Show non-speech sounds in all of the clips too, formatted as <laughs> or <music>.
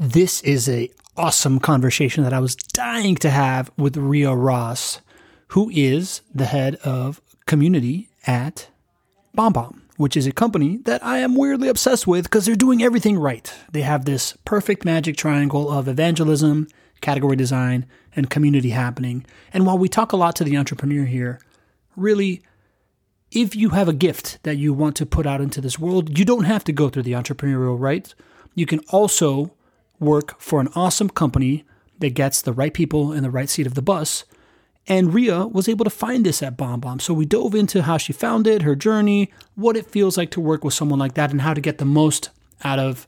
This is a awesome conversation that I was dying to have with Ria Ross, who is the head of community at BombBomb, which is a company that I am weirdly obsessed with because they're doing everything right. They have this perfect magic triangle of evangelism, category design, and community happening. And while we talk a lot to the entrepreneur here, really, if you have a gift that you want to put out into this world, you don't have to go through the entrepreneurial right. You can also work for an awesome company that gets the right people in the right seat of the bus. And Ria was able to find this at BombBomb. So we dove into how she found it, her journey, what it feels like to work with someone like that, and how to get the most out of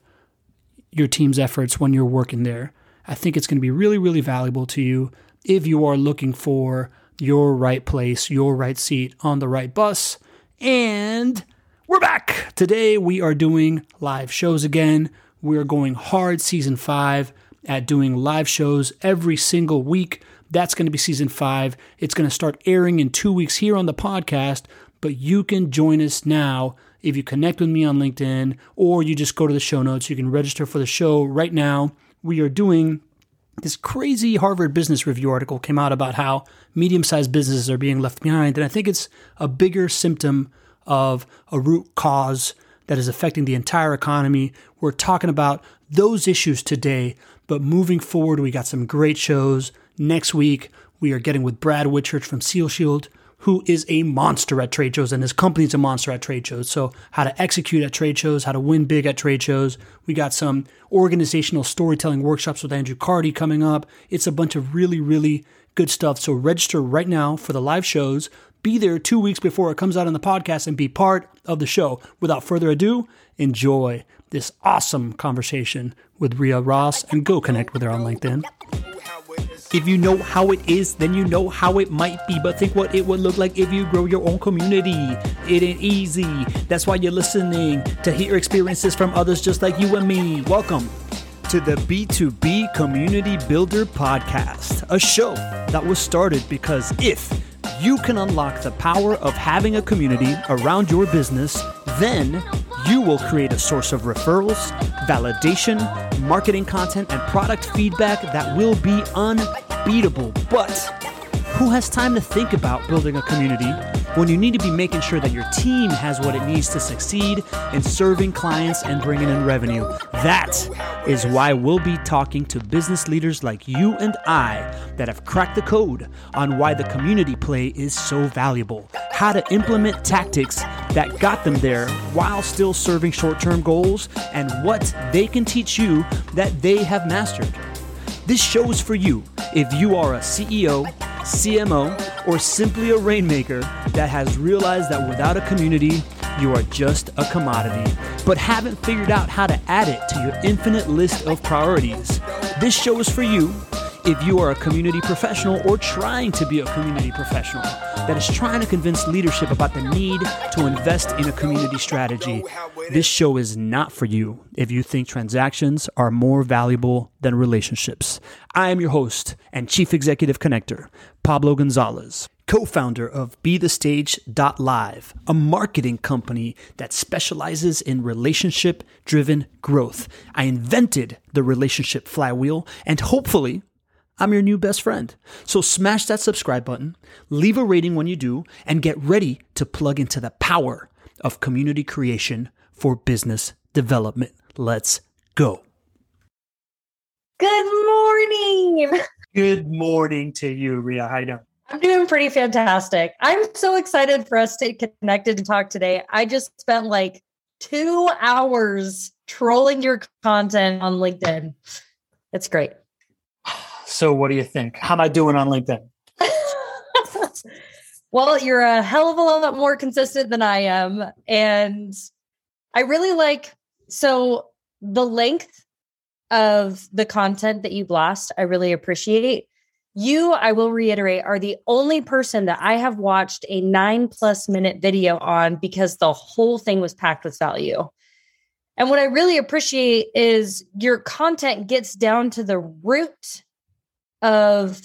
your team's efforts when you're working there. I think it's going to be really, really valuable to you if you are looking for your right place, your right seat on the right bus. And we're back. Today we are doing live shows again. We're going hard season five at doing live shows every single week. That's going to be season five. It's going to start airing in two weeks here on the podcast, but you can join us now if you connect with me on LinkedIn or you just go to the show notes. You can register for the show right now. We are doing this crazy Harvard Business Review article came out about how medium sized businesses are being left behind. And I think it's a bigger symptom of a root cause that is affecting the entire economy. We're talking about those issues today, but moving forward, we got some great shows. Next week, we are getting with Brad Whitchurch from Seal Shield, who is a monster at trade shows, and his company's a monster at trade shows. So, how to execute at trade shows, how to win big at trade shows. We got some organizational storytelling workshops with Andrew Carty coming up. It's a bunch of really, really good stuff. So, register right now for the live shows be there two weeks before it comes out on the podcast and be part of the show. Without further ado, enjoy this awesome conversation with Ria Ross and go connect with her on LinkedIn. If you know how it is, then you know how it might be. But think what it would look like if you grow your own community. It ain't easy. That's why you're listening to hear experiences from others just like you and me. Welcome to the B2B Community Builder Podcast, a show that was started because if you can unlock the power of having a community around your business, then you will create a source of referrals, validation, marketing content, and product feedback that will be unbeatable. But who has time to think about building a community when you need to be making sure that your team has what it needs to succeed in serving clients and bringing in revenue. That is why we'll be talking to business leaders like you and I that have cracked the code on why the community play is so valuable, how to implement tactics that got them there while still serving short term goals, and what they can teach you that they have mastered. This show is for you if you are a CEO, CMO, or simply a rainmaker that has realized that without a community, you are just a commodity, but haven't figured out how to add it to your infinite list of priorities. This show is for you if you are a community professional or trying to be a community professional that is trying to convince leadership about the need to invest in a community strategy. This show is not for you if you think transactions are more valuable than relationships. I am your host and chief executive connector, Pablo Gonzalez co founder of BeTheStage.live, a marketing company that specializes in relationship driven growth. I invented the relationship flywheel, and hopefully, I'm your new best friend. So smash that subscribe button, leave a rating when you do, and get ready to plug into the power of community creation for business development. Let's go. Good morning. Good morning to you, Ria. How you doing? I'm doing pretty fantastic. I'm so excited for us to connect and talk today. I just spent like two hours trolling your content on LinkedIn. It's great. So, what do you think? How am I doing on LinkedIn? <laughs> well, you're a hell of a lot more consistent than I am. And I really like so the length of the content that you blast, I really appreciate. You, I will reiterate, are the only person that I have watched a nine plus minute video on because the whole thing was packed with value. And what I really appreciate is your content gets down to the root of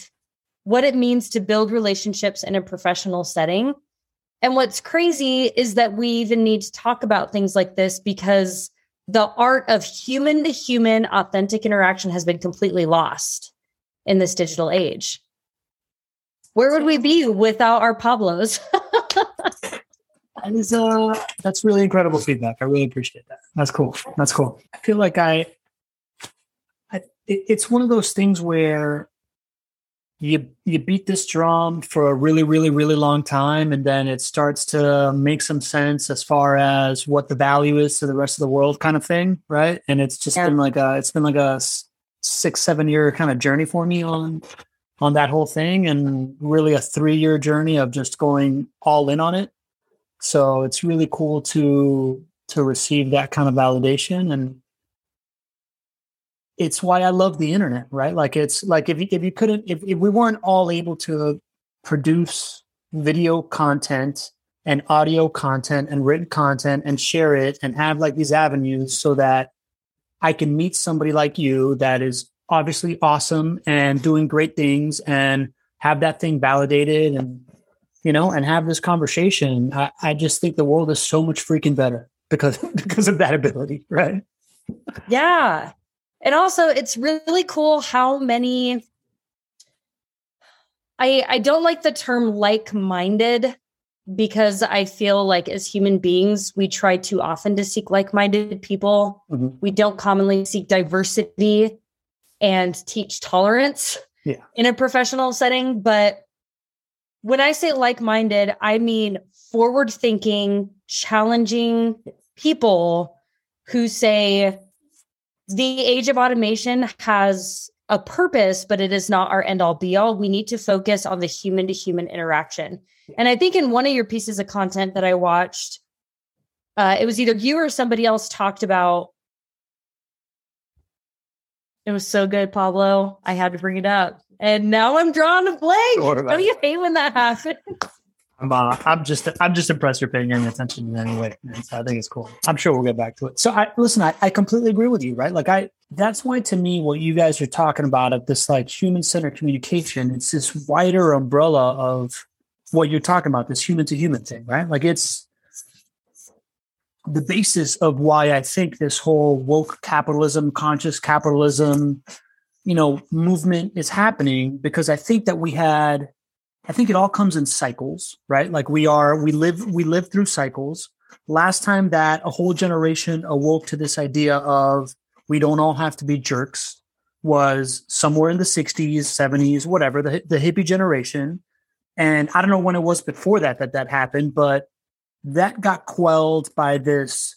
what it means to build relationships in a professional setting. And what's crazy is that we even need to talk about things like this because the art of human to human authentic interaction has been completely lost in this digital age. Where would we be without our Pablos? <laughs> that is uh that's really incredible feedback. I really appreciate that. That's cool. That's cool. I feel like I, I it, it's one of those things where you you beat this drum for a really really really long time and then it starts to make some sense as far as what the value is to the rest of the world kind of thing right and it's just yeah. been like a it's been like a six seven year kind of journey for me on on that whole thing and really a three year journey of just going all in on it so it's really cool to to receive that kind of validation and it's why I love the internet, right? Like it's like if you, if you couldn't if, if we weren't all able to produce video content and audio content and written content and share it and have like these avenues so that I can meet somebody like you that is obviously awesome and doing great things and have that thing validated and you know and have this conversation. I, I just think the world is so much freaking better because <laughs> because of that ability, right? Yeah. And also, it's really cool how many. I I don't like the term like-minded because I feel like as human beings, we try too often to seek like-minded people. Mm-hmm. We don't commonly seek diversity and teach tolerance yeah. in a professional setting. But when I say like-minded, I mean forward-thinking, challenging people who say, the age of automation has a purpose, but it is not our end all be all. We need to focus on the human to human interaction. And I think in one of your pieces of content that I watched, uh, it was either you or somebody else talked about. It was so good, Pablo. I had to bring it up. And now I'm drawing a blank. Don't you hate when that happens? I'm, uh, I'm just I'm just impressed you're paying any attention in any way. So I think it's cool. I'm sure we'll get back to it. So I listen. I, I completely agree with you. Right? Like I. That's why to me, what you guys are talking about of this like human centered communication, it's this wider umbrella of what you're talking about, this human to human thing, right? Like it's the basis of why I think this whole woke capitalism, conscious capitalism, you know, movement is happening because I think that we had I think it all comes in cycles, right? Like we are, we live, we live through cycles. Last time that a whole generation awoke to this idea of we don't all have to be jerks was somewhere in the 60s, 70s, whatever, the, the hippie generation. And I don't know when it was before that that that happened, but that got quelled by this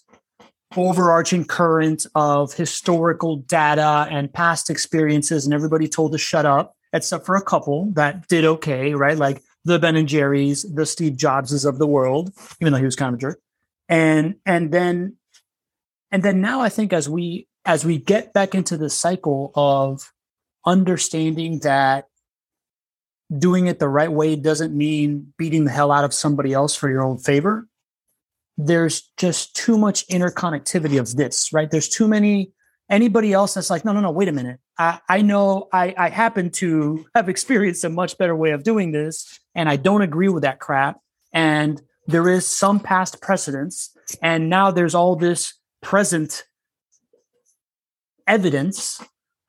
overarching current of historical data and past experiences, and everybody told to shut up except for a couple that did okay, right? Like the Ben and Jerry's, the Steve Jobses of the world, even though he was kind of a jerk. And and then and then now I think as we as we get back into the cycle of understanding that doing it the right way doesn't mean beating the hell out of somebody else for your own favor. There's just too much interconnectivity of this, right? There's too many anybody else that's like, no, no, no, wait a minute. I, I know I, I happen to <laughs> have experienced a much better way of doing this, and I don't agree with that crap. And there is some past precedence, and now there's all this present evidence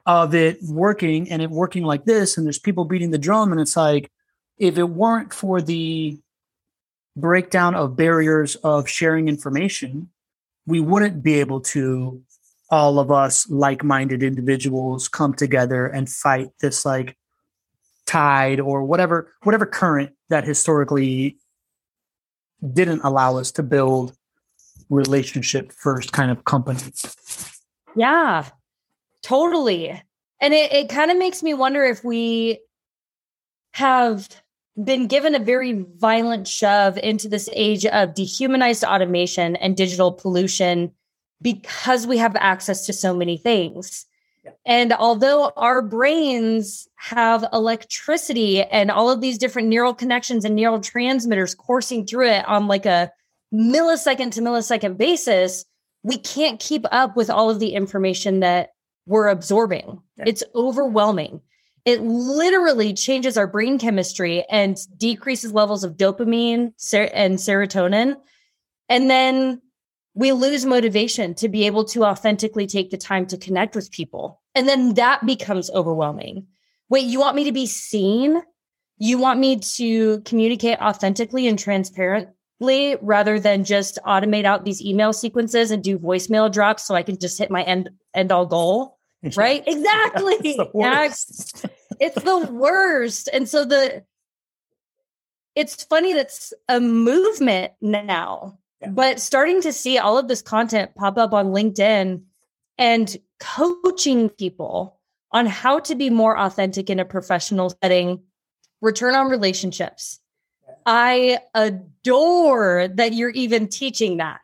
of it working and it working like this, and there's people beating the drum, and it's like, if it weren't for the breakdown of barriers of sharing information, we wouldn't be able to all of us like-minded individuals come together and fight this like tide or whatever whatever current that historically didn't allow us to build relationship first kind of companies yeah totally. And it, it kind of makes me wonder if we have been given a very violent shove into this age of dehumanized automation and digital pollution because we have access to so many things. Yeah. And although our brains have electricity and all of these different neural connections and neural transmitters coursing through it on like a millisecond to millisecond basis, we can't keep up with all of the information that we're absorbing. Yeah. It's overwhelming. It literally changes our brain chemistry and decreases levels of dopamine and serotonin. And then we lose motivation to be able to authentically take the time to connect with people. And then that becomes overwhelming. Wait, you want me to be seen? You want me to communicate authentically and transparently rather than just automate out these email sequences and do voicemail drops so I can just hit my end end all goal? <laughs> Right? exactly. it's, it's the worst. And so the it's funny that's a movement now but starting to see all of this content pop up on LinkedIn and coaching people on how to be more authentic in a professional setting, return on relationships. I adore that you're even teaching that.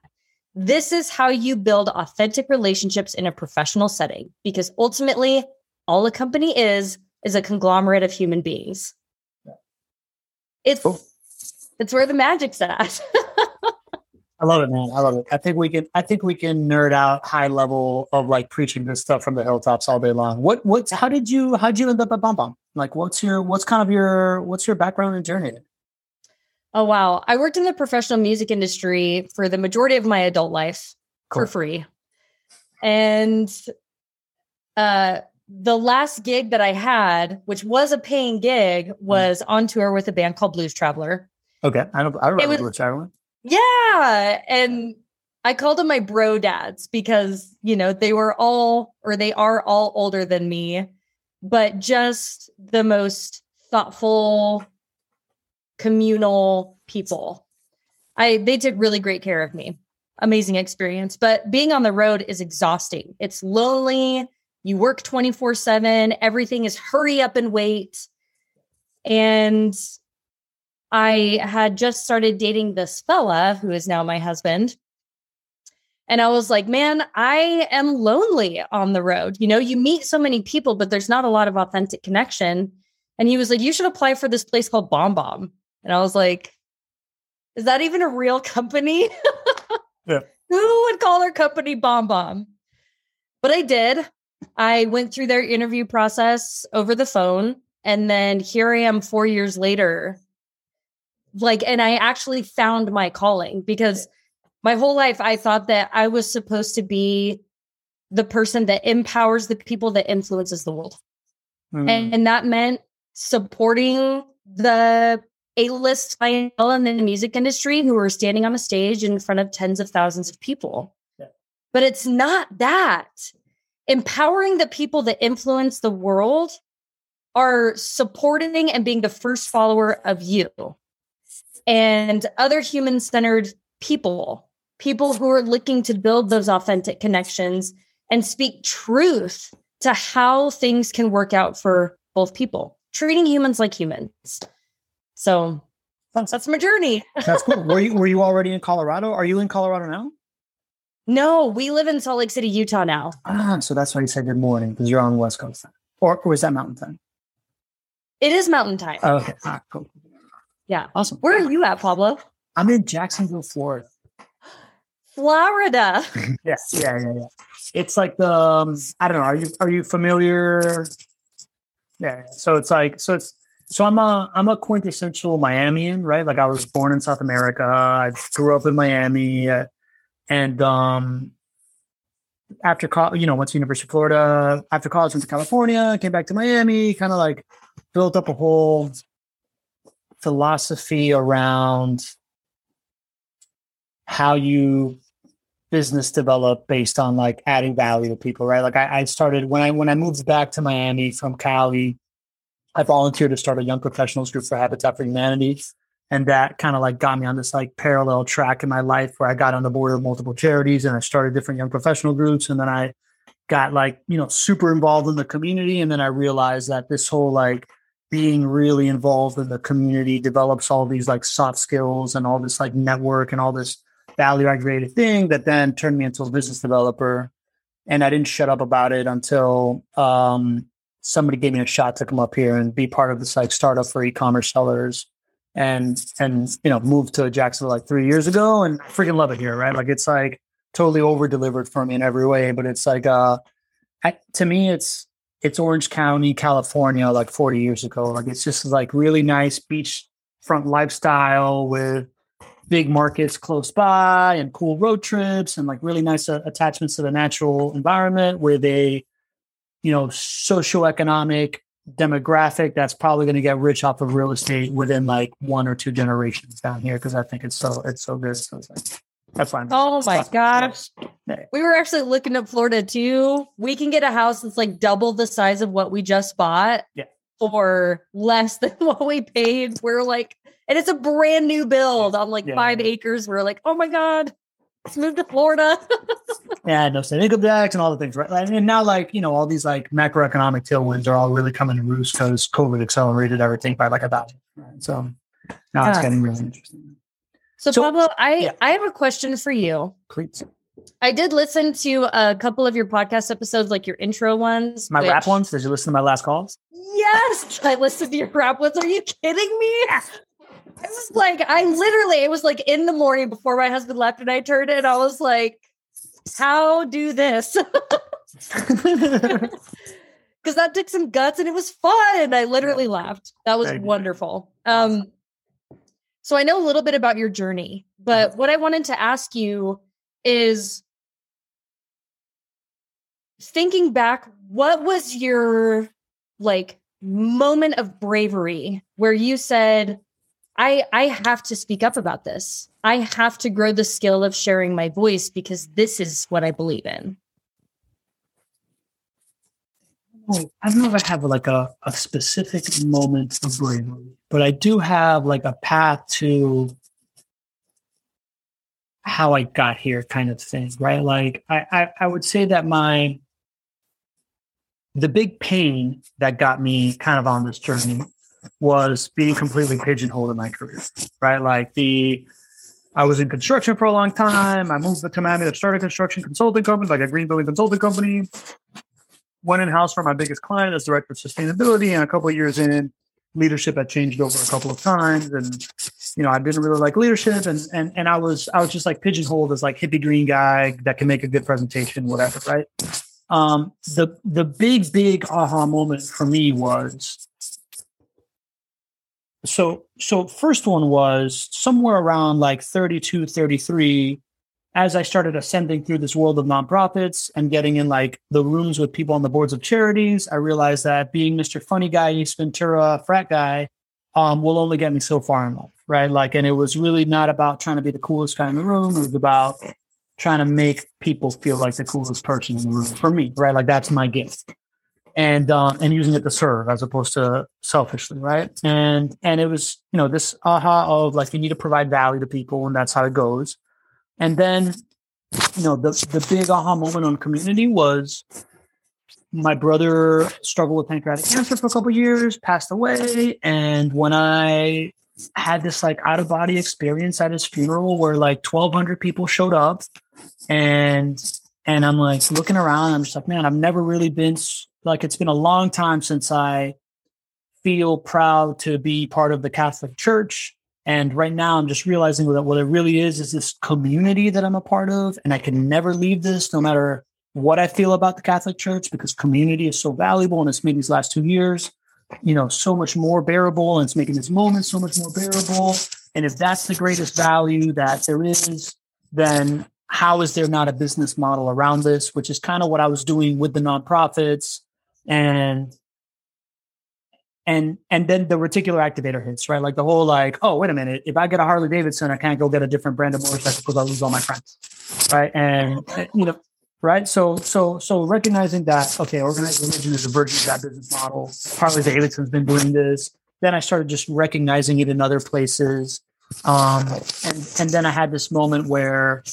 This is how you build authentic relationships in a professional setting because ultimately, all a company is is a conglomerate of human beings. It's cool. it's where the magic's at. <laughs> I love it, man. I love it. I think we can. I think we can nerd out high level of like preaching this stuff from the hilltops all day long. What? What? How did you? How did you end up at BombBomb? Like, what's your? What's kind of your? What's your background and journey? Oh wow! I worked in the professional music industry for the majority of my adult life cool. for free, and uh, the last gig that I had, which was a paying gig, hmm. was mm. on tour with a band called Blues Traveler. Okay, I don't. I remember Blues Traveler. Yeah. And I called them my bro dads because, you know, they were all, or they are all older than me, but just the most thoughtful, communal people. I, they took really great care of me. Amazing experience. But being on the road is exhausting. It's lonely. You work 24 7. Everything is hurry up and wait. And I had just started dating this fella who is now my husband. And I was like, man, I am lonely on the road. You know, you meet so many people, but there's not a lot of authentic connection. And he was like, you should apply for this place called BombBomb. And I was like, is that even a real company? <laughs> yeah. Who would call their company BombBomb? But I did. I went through their interview process over the phone. And then here I am four years later like and i actually found my calling because my whole life i thought that i was supposed to be the person that empowers the people that influences the world mm. and, and, that meant supporting the a-list clientele in the music industry who are standing on a stage in front of tens of thousands of people yeah. but it's not that empowering the people that influence the world are supporting and being the first follower of you and other human centered people, people who are looking to build those authentic connections and speak truth to how things can work out for both people, treating humans like humans. So that's my journey. <laughs> that's cool. Were you were you already in Colorado? Are you in Colorado now? No, we live in Salt Lake City, Utah now. Ah, so that's why you said good morning because you're on the West Coast. Or, or is that Mountain Time? It is Mountain Time. Okay. Ah, cool. Yeah. Awesome. Where are you at, Pablo? I'm in Jacksonville, Florida. Florida. <laughs> yes. Yeah, yeah, yeah. It's like the um, I don't know. Are you are you familiar? Yeah. So it's like so it's so I'm a I'm a quintessential Miamian, right? Like I was born in South America. I grew up in Miami, uh, and um, after college, you know, went to University of Florida. After college, went to California. Came back to Miami. Kind of like built up a whole philosophy around how you business develop based on like adding value to people, right? Like I, I, started when I when I moved back to Miami from Cali, I volunteered to start a young professionals group for Habitat for Humanity. And that kind of like got me on this like parallel track in my life where I got on the board of multiple charities and I started different young professional groups. And then I got like, you know, super involved in the community. And then I realized that this whole like being really involved in the community develops all these like soft skills and all this like network and all this value aggregated thing that then turned me into a business developer. And I didn't shut up about it until um, somebody gave me a shot to come up here and be part of this like startup for e-commerce sellers and and you know moved to Jacksonville like three years ago and I freaking love it here, right? Like it's like totally over delivered for me in every way, but it's like uh I, to me it's it's Orange County, California, like 40 years ago. Like it's just like really nice beachfront lifestyle with big markets close by and cool road trips and like really nice uh, attachments to the natural environment where they, you know, socioeconomic demographic that's probably going to get rich off of real estate within like one or two generations down here because I think it's so it's so good. So it's like, that's fine. Oh my gosh. We were actually looking at Florida too. We can get a house that's like double the size of what we just bought. Yeah. For less than <laughs> what we paid. We're like, and it's a brand new build on like Yeah. five acres. We're like, oh my God, let's move to Florida. <laughs> Yeah, no state income tax and all the things, right? And now, like you know, all these like macroeconomic tailwinds are all really coming to roost because COVID accelerated everything by like a thousand. Right? So now it's Ah. getting really interesting. So, So- Pablo, I, yeah. I have a question for you. Great. I did listen to a couple of your podcast episodes, like your intro ones. My rap ones. Did you listen to my last calls? Yes, I listened to your rap ones. Are you kidding me? I was like, I literally, it was like in the morning before my husband left, and I turned it. I was like, "How do this?" <laughs> <laughs> Because that took some guts, and it was fun. I literally laughed. That was wonderful. Um, so I know a little bit about your journey, but mm-hmm. what I wanted to ask you is thinking back, what was your like moment of bravery where you said, I I have to speak up about this. I have to grow the skill of sharing my voice because this is what I believe in. Oh, I don't know if I have like a, a specific moment of bravery, but I do have like a path to how I got here kind of thing, right? Like I, I, I would say that my the big pain that got me kind of on this journey was being completely pigeonholed in my career, right? Like the I was in construction for a long time. I moved to Miami to start a construction consulting company, like a green building consulting company went in house for my biggest client as director of sustainability. And a couple of years in, leadership had changed over a couple of times, and you know I didn't really like leadership, and and and I was I was just like pigeonholed as like hippie green guy that can make a good presentation, whatever, right? Um, the the big big aha moment for me was so so first one was somewhere around like 32 33 as I started ascending through this world of nonprofits and getting in like the rooms with people on the boards of charities, I realized that being Mr. Funny Guy, Ace Ventura, frat guy, um, will only get me so far in life, right? Like, and it was really not about trying to be the coolest guy in the room. It was about trying to make people feel like the coolest person in the room for me, right? Like that's my gift. And um, and using it to serve as opposed to selfishly, right? And and it was you know this aha of like you need to provide value to people, and that's how it goes. And then, you know, the, the big aha moment on community was my brother struggled with pancreatic cancer for a couple years, passed away. And when I had this like out of body experience at his funeral where like 1200 people showed up and, and I'm like looking around, I'm just like, man, I've never really been like, it's been a long time since I feel proud to be part of the Catholic Church. And right now, I'm just realizing that what it really is is this community that I'm a part of, and I can never leave this, no matter what I feel about the Catholic Church, because community is so valuable, and it's made these last two years, you know, so much more bearable, and it's making this moment so much more bearable. And if that's the greatest value that there is, then how is there not a business model around this? Which is kind of what I was doing with the nonprofits, and and and then the reticular activator hits, right? Like the whole like, oh, wait a minute, if I get a Harley Davidson, I can't go get a different brand of motorcycle because I lose all my friends, right? And you know, right? So so so recognizing that okay, organized religion is a version of that business model. Harley Davidson's been doing this. Then I started just recognizing it in other places, um, and and then I had this moment where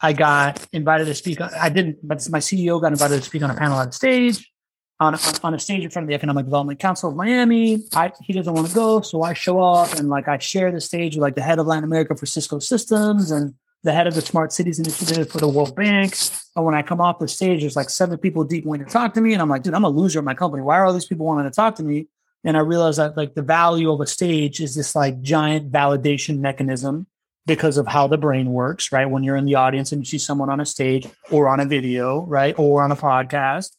I got invited to speak. I didn't, but my CEO got invited to speak on a panel on stage on, on, on a stage in front of the Economic Development Council of Miami. I, he doesn't want to go, so I show up and like I share the stage with like the head of Latin America for Cisco Systems and the head of the Smart Cities Initiative for the World Bank. And when I come off the stage, there's like seven people deep wanting to talk to me, and I'm like, dude, I'm a loser at my company. Why are all these people wanting to talk to me? And I realized that like the value of a stage is this like giant validation mechanism because of how the brain works, right? When you're in the audience and you see someone on a stage or on a video, right? Or on a podcast.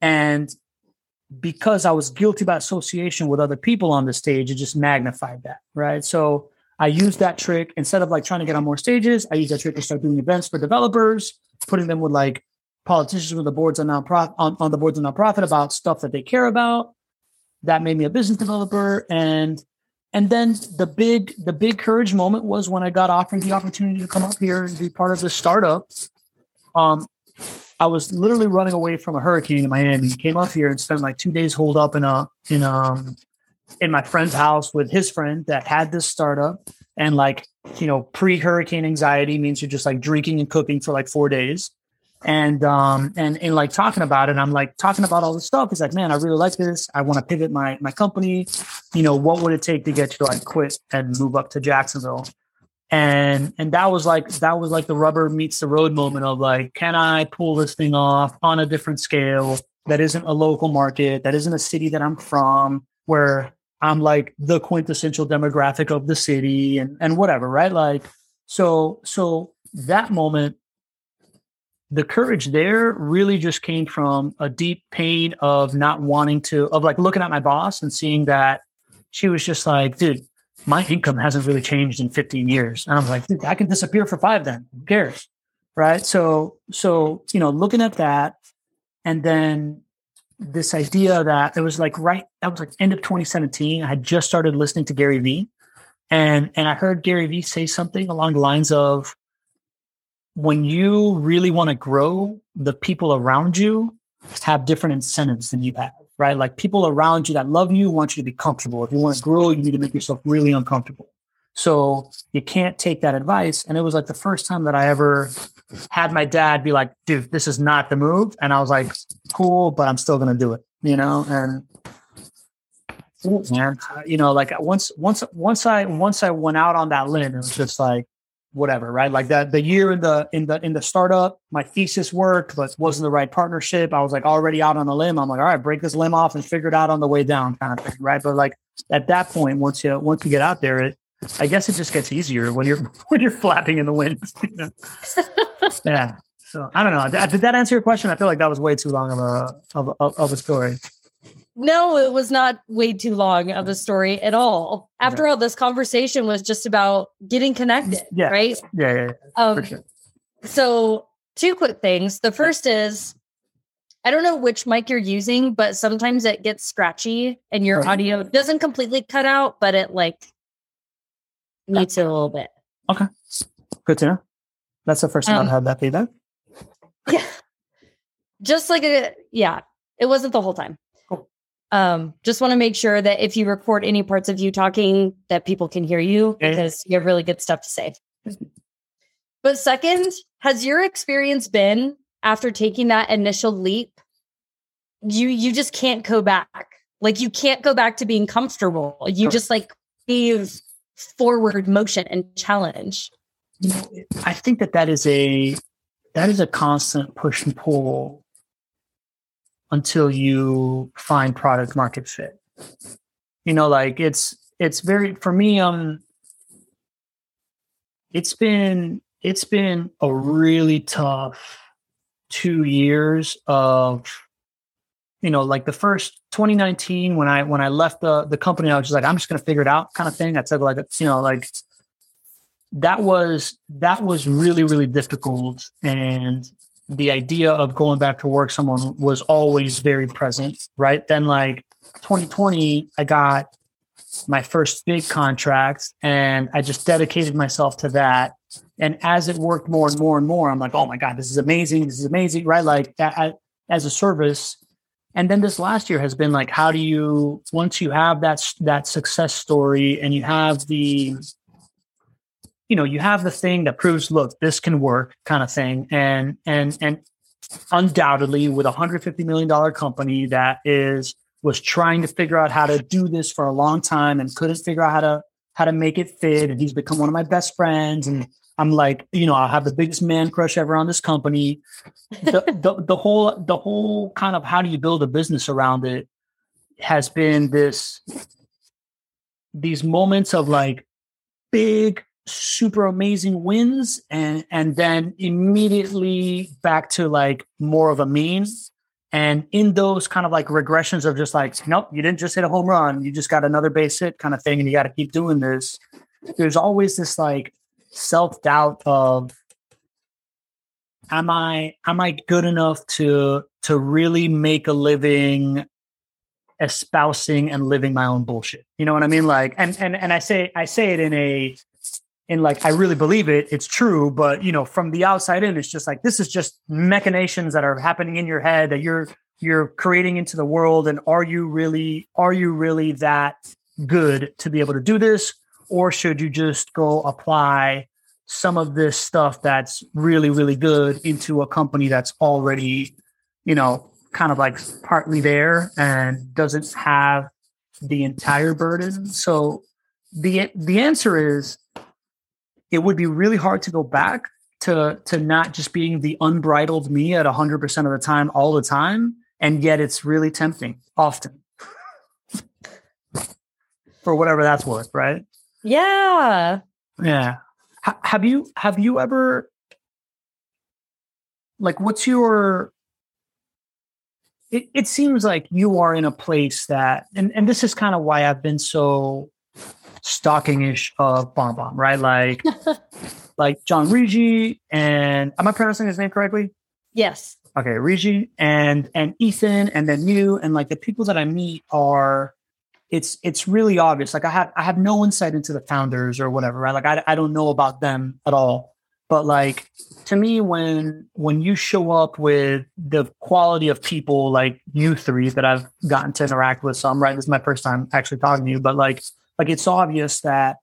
And because I was guilty by association with other people on the stage, it just magnified that, right? So I used that trick instead of like trying to get on more stages. I used that trick to start doing events for developers, putting them with like politicians with the boards of nonprofit on, on the boards of nonprofit about stuff that they care about. That made me a business developer, and and then the big the big courage moment was when I got offered the opportunity to come up here and be part of the startup. Um, I was literally running away from a hurricane in Miami. Came up here and spent like two days holed up in a in um in my friend's house with his friend that had this startup. And like, you know, pre hurricane anxiety means you're just like drinking and cooking for like four days. And um and and like talking about it, I'm like talking about all this stuff. He's like, man, I really like this. I want to pivot my my company. You know, what would it take to get you to like quit and move up to Jacksonville? And and that was like that was like the rubber meets the road moment of like can i pull this thing off on a different scale that isn't a local market that isn't a city that i'm from where i'm like the quintessential demographic of the city and and whatever right? Like so so that moment the courage there really just came from a deep pain of not wanting to of like looking at my boss and seeing that she was just like dude my income hasn't really changed in 15 years. And I'm like, I can disappear for five then. Who cares? Right. So, so, you know, looking at that and then this idea that it was like right, that was like end of 2017. I had just started listening to Gary Vee. And and I heard Gary Vee say something along the lines of when you really want to grow, the people around you have different incentives than you have right? Like people around you that love you want you to be comfortable. If you want to grow, you need to make yourself really uncomfortable. So you can't take that advice. And it was like the first time that I ever had my dad be like, dude, this is not the move. And I was like, cool, but I'm still going to do it, you know? And man, you know, like once, once, once I, once I went out on that limb, it was just like, whatever, right? Like that the year in the in the in the startup, my thesis worked, but wasn't the right partnership. I was like already out on a limb. I'm like, all right, break this limb off and figure it out on the way down, kind of thing, right? But like at that point, once you once you get out there, it I guess it just gets easier when you're <laughs> when you're flapping in the wind. <laughs> yeah. So I don't know. Did that answer your question? I feel like that was way too long of a of, of, of a story. No, it was not way too long of a story at all. After yeah. all, this conversation was just about getting connected, yeah. right? Yeah, yeah, yeah. Um, sure. So, two quick things. The first is I don't know which mic you're using, but sometimes it gets scratchy and your audio doesn't completely cut out, but it like mutes it a little bit. Okay. Good to know. That's the first time um, I've had that feedback. <laughs> Yeah. Just like a, yeah, it wasn't the whole time. Um, just want to make sure that if you record any parts of you talking, that people can hear you because you have really good stuff to say. But second, has your experience been after taking that initial leap? You you just can't go back. Like you can't go back to being comfortable. You just like leave forward motion and challenge. You know, I think that that is a that is a constant push and pull until you find product market fit. You know, like it's it's very for me um it's been it's been a really tough 2 years of you know like the first 2019 when I when I left the the company I was just like I'm just to figure it out kind of thing. I said like you know like that was that was really really difficult and the idea of going back to work someone was always very present right? Then like 2020 i got my first big contract and i just dedicated myself to that. And as it worked more and more and more i'm like oh my god this is amazing this is amazing right? Like as a service. And then this last year has been like how do you once you have that that success story and you have the you know you have the thing that proves look this can work kind of thing. And and and undoubtedly with a 150 million dollar company that is was trying to figure out how to do this for a long time and couldn't figure out how to how to make it fit and he's become one of my best friends. And i'm like you know i have the biggest man crush ever on this company. The, <laughs> the, the whole the whole kind of how do you build a business around it has been this these moments of like big super amazing wins and and then immediately back to like more of a mean and in those kind of like regressions of just like nope you didn't just hit a home run you just got another base hit kind of thing and you got to keep doing this there's always this like self doubt of am I am I good enough to to really make a living espousing and living my own bullshit. You know what I mean? Like and and and I say I say it in a in like I really believe it, it's true, but you know, from the outside in, it's just like this is just machinations that are happening in your head that you're you're creating into the world. And are you really are you really that good to be able to do this? Or should you just go apply some of this stuff that's really, really good into a company that's already, you know, kind of like partly there and doesn't have the entire burden. So the the answer is it would be really hard to go back to to not just being the unbridled me at 100% of the time all the time. And yet it's really tempting often. <laughs> For whatever that's worth right? Yeah. Yeah. H- have you have you ever like what's your it, it seems like you are in a place that and, and this is kind of why i've been so stalking-ish of BombBomb right? Like like john rigi and am i pronouncing his name correctly? Yes. Okay rigi and and ethan and then you and like the people that i meet are it's it's really obvious. Like i have i have no insight into the founders or whatever right? Like i, I don't know about them at all. But like to me when when you show up with the quality of people like you three that i've gotten to interact with some right this is my first time actually talking to you but like like it's obvious that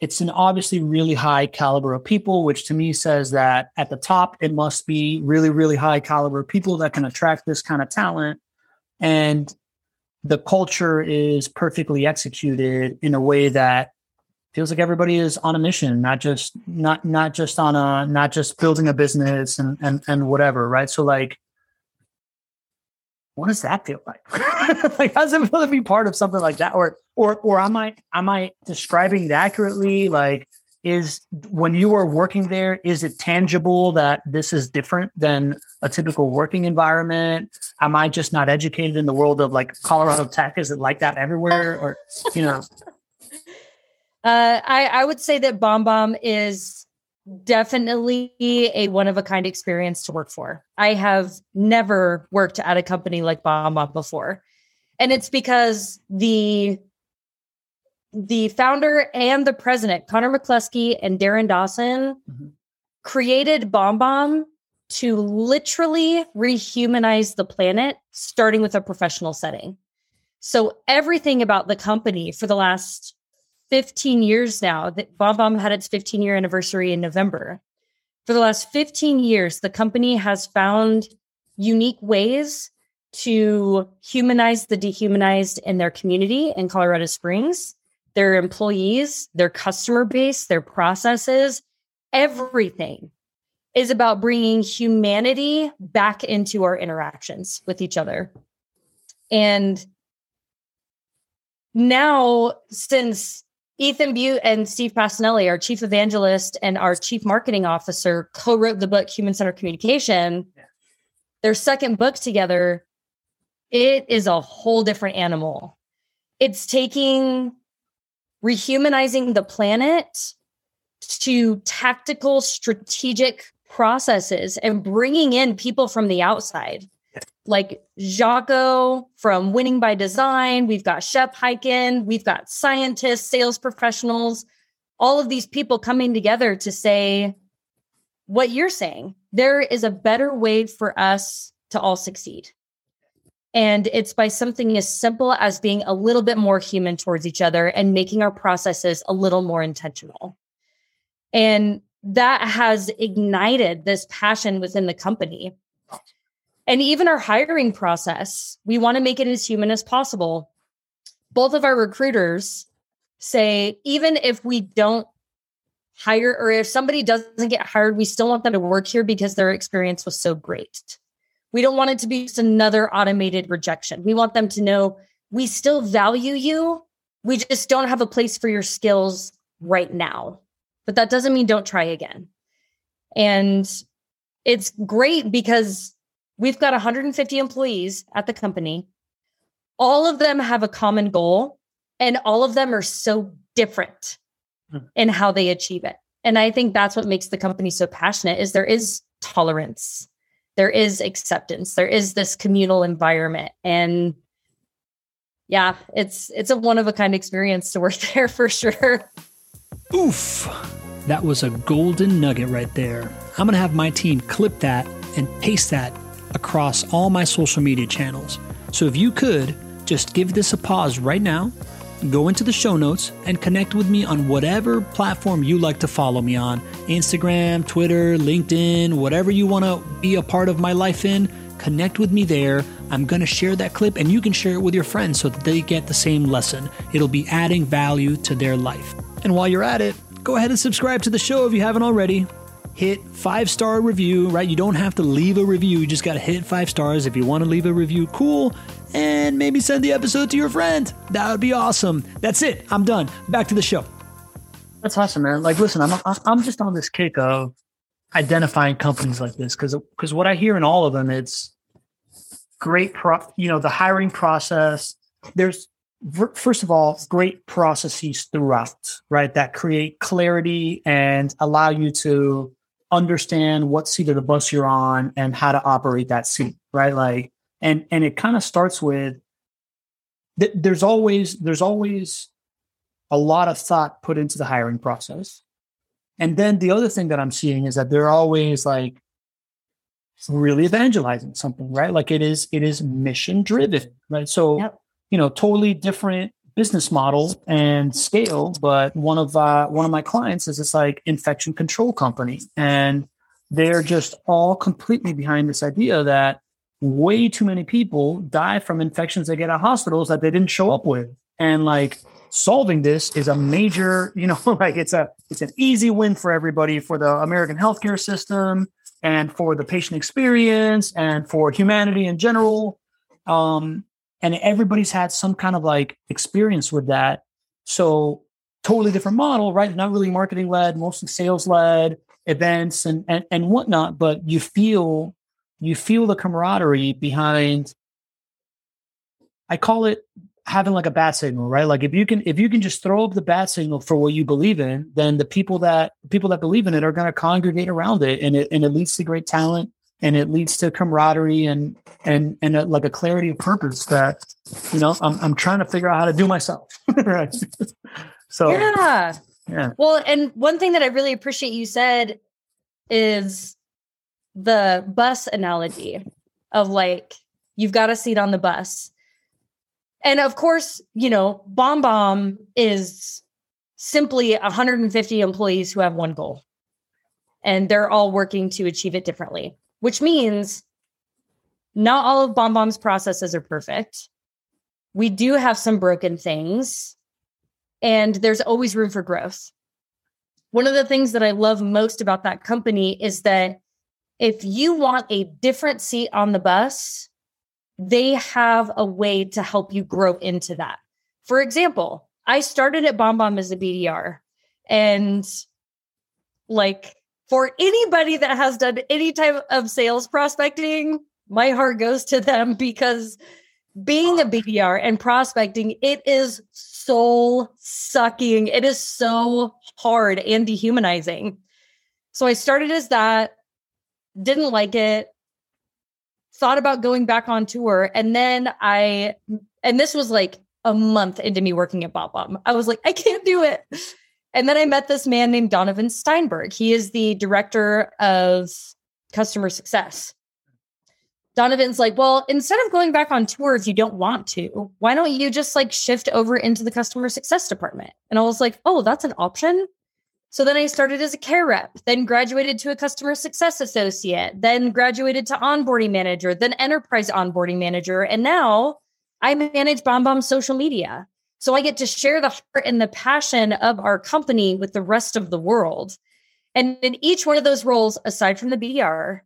it's an obviously really high caliber of people which to me says that at the top it must be really really high caliber people that can attract this kind of talent. And the culture is perfectly executed in a way that feels like everybody is on a mission not just not not just on a not just building a business and and and whatever right? So like what does that feel like? <laughs> Like how does it feel to be part of something like that? Or or or am i am i describing it accurately? Like is when you are working there is it tangible that this is different than a typical working environment? Am i just not educated in the world of like colorado tech? Is it like that everywhere? Or you know. <laughs> Uh, I, I would say that BombBomb is definitely a one of a kind experience to work for. I have never worked at a company like BombBomb before. And it's because the the founder and the president, Conor McCluskey and Darren Dawson, mm-hmm. created BombBomb to literally rehumanize the planet, starting with a professional setting. So everything about the company for the last 15 years now that BombBomb had its 15 year anniversary in November. For the last 15 years, the company has found unique ways to humanize the dehumanized in their community in Colorado Springs, their employees, their customer base, their processes, everything is about bringing humanity back into our interactions with each other. And now, since Ethan Beute and Steve Pacinelli, our chief evangelist and our chief marketing officer, co wrote the book Human Centered Communication. Yeah. Their second book together, it is a whole different animal. It's taking rehumanizing the planet to tactical, strategic processes and bringing in people from the outside like Jacco from Winning by Design. We've got Shep Hyken. We've got scientists, sales professionals, all of these people coming together to say what you're saying. There is a better way for us to all succeed. And it's by something as simple as being a little bit more human towards each other and making our processes a little more intentional. And that has ignited this passion within the company and even our hiring process, we want to make it as human as possible. Both of our recruiters say, even if we don't hire or if somebody doesn't get hired, we still want them to work here because their experience was so great. We don't want it to be just another automated rejection. We want them to know we still value you. We just don't have a place for your skills right now. But that doesn't mean don't try again. And it's great because We've got 150 employees at the company. All of them have a common goal, And all of them are so different hmm. in how they achieve it. And I think that's what makes the company so passionate is there is tolerance. There is acceptance. There is this communal environment. And yeah, it's it's a one of a kind experience to work <laughs> there for sure. Oof. That was a golden nugget right there. I'm to have my team clip that and paste that across all my social media channels. So if you could just give this a pause right now, go into the show notes and connect with me on whatever platform you like to follow me on Instagram, Twitter, LinkedIn, whatever you want to be a part of my life in. Connect with me there. I'm going to share that clip and you can share it with your friends so that they get the same lesson. It'll be adding value to their life. And while you're at it, go ahead and subscribe to the show if you haven't already. Hit five star review, right? You don't have to leave a review. You just got to hit five stars. If you want to leave a review, cool. And maybe send the episode to your friend. That would be awesome. That's it. I'm done. Back to the show. That's awesome, man. Like, listen, I'm I'm just on this kick of identifying companies like this because because what I hear in all of them, it's great. Pro, you know, the hiring process. There's first of all, great processes throughout, right? That create clarity and allow you to understand what seat of the bus you're on and how to operate that seat, right? Like, and and it kind of starts with th- there's always there's always a lot of thought put into the hiring process. And then the other thing that I'm seeing is that they're always like really evangelizing something, right? Like it is it is mission driven, right? So yep you know, totally different business model and scale. But one of uh, one of my clients is this like infection control company, and they're just all completely behind this idea that way too many people die from infections they get at hospitals that they didn't show up with, and like solving this is a major, <laughs> you know, like it's a it's an easy win for everybody for the American healthcare system and for the patient experience and for humanity in general. Um, and everybody's had some kind of like experience with that. So totally different model, right? Not really marketing led, mostly sales led events and, and and whatnot. But you feel you feel the camaraderie behind. I call it having like a bat signal, right? Like if you can if you can just throw up the bat signal for what you believe in, then the people that people that believe in it are going to congregate around it, and it and it leads to great talent and it leads to camaraderie and and and a, like a clarity of purpose that you know I'm I'm trying to figure out how to do myself. <laughs> right. so yeah, yeah. Well, and one thing that I really appreciate you said is the bus analogy of like you've got a seat on the bus. And of course, you know, BombBomb is simply 150 employees who have one goal. And they're all working to achieve it differently which means not all of BombBomb's processes are perfect. We do have some broken things, and there's always room for growth. One of the things that I love most about that company is that if you want a different seat on the bus, they have a way to help you grow into that. For example, I started at BombBomb as a BDR, and like for anybody that has done any type of sales prospecting, my heart goes to them because being a BDR and prospecting, it is soul sucking. It is so hard and dehumanizing. So I started as that, didn't like it, thought about going back on tour. And then I, and this was like a month into me working at BombBomb. I was like, I can't do it. And then I met this man named Donovan Steinberg. He is the director of customer success. Donovan's like, well, instead of going back on tour if you don't want to, why don't you just like shift over into the customer success department? And I was like, oh, that's an option. So then I started as a care rep, then graduated to a customer success associate, then graduated to onboarding manager, then enterprise onboarding manager. And now I manage BombBomb social media. So I get to share the heart and the passion of our company with the rest of the world. And in each one of those roles, aside from the BDR,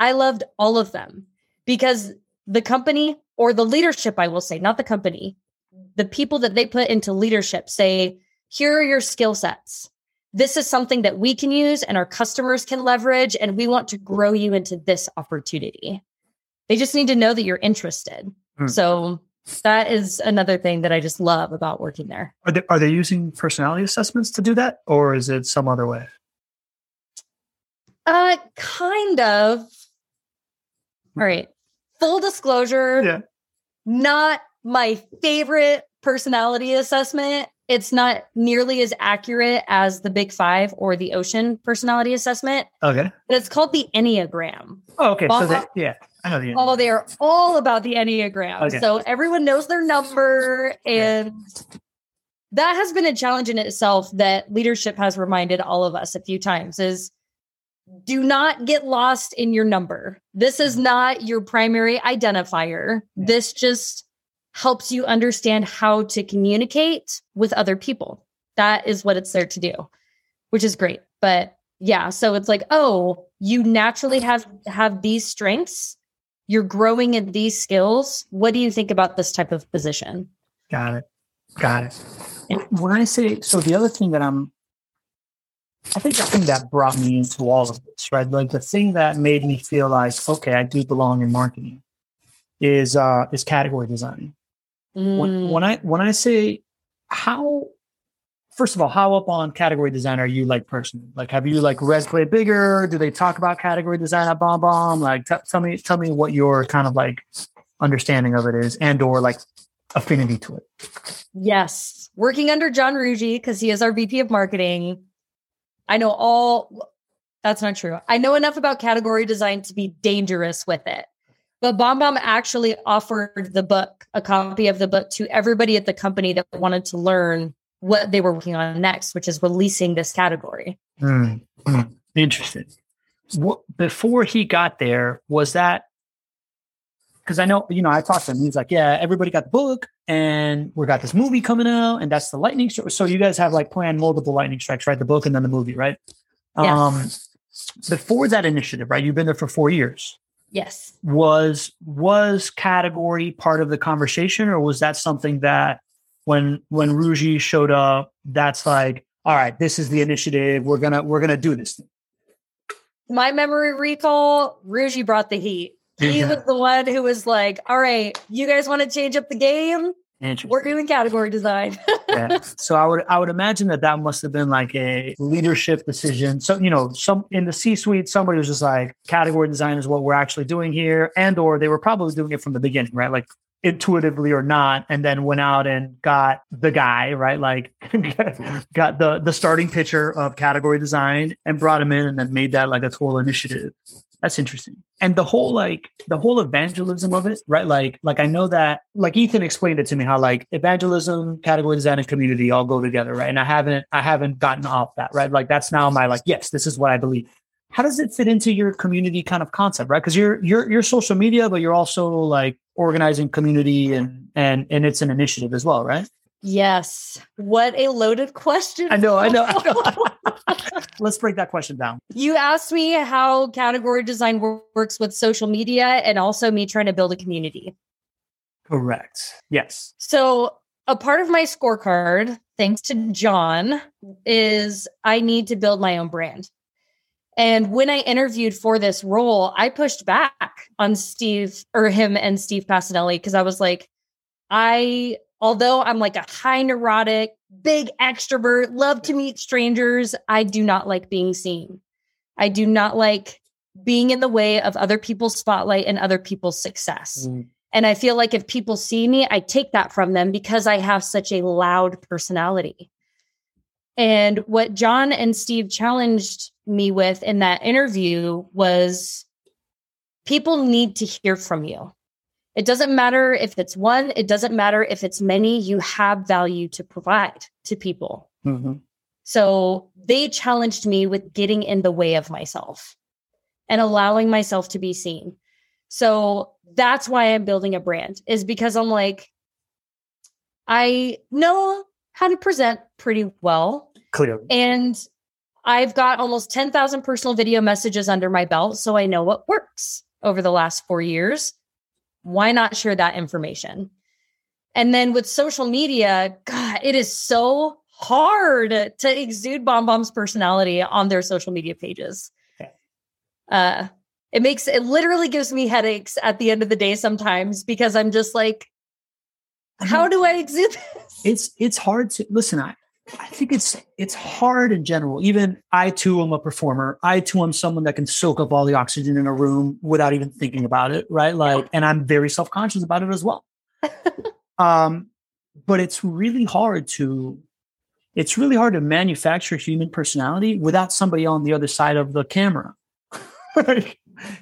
I loved all of them because the company or the leadership, I will say, not the company, the people that they put into leadership say, here are your skill sets. This is something that we can use and our customers can leverage, and we want to grow you into this opportunity. They just need to know that you're interested. Mm. So that is another thing that I just love about working there. Are they are they using personality assessments to do that, or is it some other way? Uh, kind of. All right. Full disclosure. Yeah. Not my favorite personality assessment. It's not nearly as accurate as the Big Five or the Ocean personality assessment, Okay. but it's called the Enneagram. Oh, okay. So Well, they, yeah, I know the. Oh, they are all about the Enneagram. Okay. So everyone knows their number. And that has been a challenge in itself that leadership has reminded all of us a few times is do not get lost in your number. This is mm-hmm. not your primary identifier. Yeah. This just helps you understand how to communicate with other people. That is what it's there to do, which is great. But yeah, so it's like, oh, you naturally have have these strengths. You're growing in these skills. What do you think about this type of position? Got it. Got it. And when I say so, the other thing that I'm, I think the thing that brought me into all of this, right? Like the thing that made me feel like, okay, I do belong in marketing, is uh is category design. When, Mm, when I when I say how, first of all, how up on category design are you like personally? Like, have you like read play bigger? Do they talk about category design at Bomb Bomb? Like, t- tell me tell me what your kind of like understanding of it is, and or like affinity to it. yes, working under John Ruggie because he is our VP of marketing. I know all. That's not true. I know enough about category design to be dangerous with it. But Bomb Bomb actually offered the book, a copy of the book, to everybody at the company that wanted to learn what they were working on next, which is releasing this category. Hmm. Interesting. What before he got there was that because I know you know I talked to him. He's like, yeah, everybody got the book, and we got this movie coming out, and that's the lightning strike. So you guys have like planned multiple lightning strikes, right? The book and then the movie, right? Yes. Um, before that initiative, right? You've been there for four years. Yes. Was was category part of the conversation, or was that something that when when Ruji showed up, that's like, all right, this is the initiative. We're gonna we're gonna do this. Thing. My memory recall, Ruggie brought the heat. He Yeah. was the one who was like, all right, you guys want to change up the game? We're doing category design. yeah. <laughs> So I would I would imagine that that must have been like a leadership decision. So you know, some in the C suite, somebody was just like, category design is what we're actually doing here, and or they were probably doing it from the beginning, right? Like intuitively or not, and then went out and got the guy, right? Like <laughs> got the the starting pitcher of category design and brought him in, and then made that like a total initiative. That's interesting. And the whole like the whole evangelism of it, right? Like like I know that like Ethan explained it to me how like evangelism, category design, and community all go together, right? And I haven't I haven't gotten off that, right? Like that's now my like, yes, this is what I believe. How does it fit into your community kind of concept, right? Because you're you're you're social media, but you're also like organizing community and and and it's an initiative as well, right? yes. What a loaded question. I know, I know, I know. <laughs> Let's break that question down. you asked me how category design works with social media and also me trying to build a community. Correct. Yes. So, a part of my scorecard, thanks to John, is I need to build my own brand. And when I interviewed for this role, I pushed back on Steve or him and Steve Pacinelli because I was like, I, although I'm like a high neurotic, big extrovert, love to meet strangers, I do not like being seen. I do not like being in the way of other people's spotlight and other people's success. Mm. And I feel like if people see me, I take that from them because I have such a loud personality. And what John and Steve challenged me with in that interview was people need to hear from you. It doesn't matter if it's one, it doesn't matter if it's many, you have value to provide to people. Mhm. So they challenged me with getting in the way of myself and allowing myself to be seen. So that's why I'm building a brand, is because I'm like, I know how to present pretty well. Clearly. And I've got almost 10,000 personal video messages under my belt. So I know what works over the last four years. Why not share that information? And then with social media, God, it is so hard to exude Bomb Bomb's personality on their social media pages. Okay. Uh, it makes it literally gives me headaches at the end of the day sometimes because I'm just like, how do I exude this? It's it's hard to listen. I I think it's it's hard in general. Even I too am a performer. I too am someone that can soak up all the oxygen in a room without even thinking about it, right? Like, and I'm very self conscious about it as well. <laughs> um, but it's really hard to it's really hard to manufacture human personality without somebody on the other side of the camera. <laughs>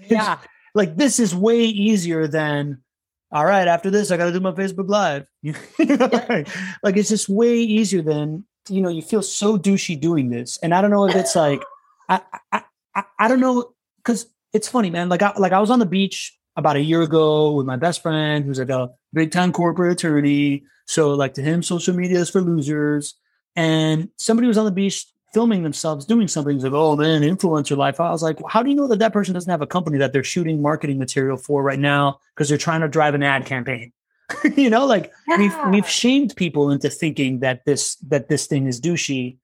yeah, like this is way easier than all right after this i gotta do my facebook live. Like, <laughs> like it's just way easier than you know you feel so douchey doing this. And i don't know if it's like <laughs> i i i, I don't know because it's funny man. Like I, like I was on the beach about a year ago with my best friend who's like a big time corporate attorney. So like to him social media is for losers. And somebody was on the beach filming themselves doing something. He's like, oh man, influencer life. I was like, how do you know that that person doesn't have a company that they're shooting marketing material for right now because they're trying to drive an ad campaign? <laughs> you know, like yeah. we've we've shamed people into thinking that this that this thing is douchey,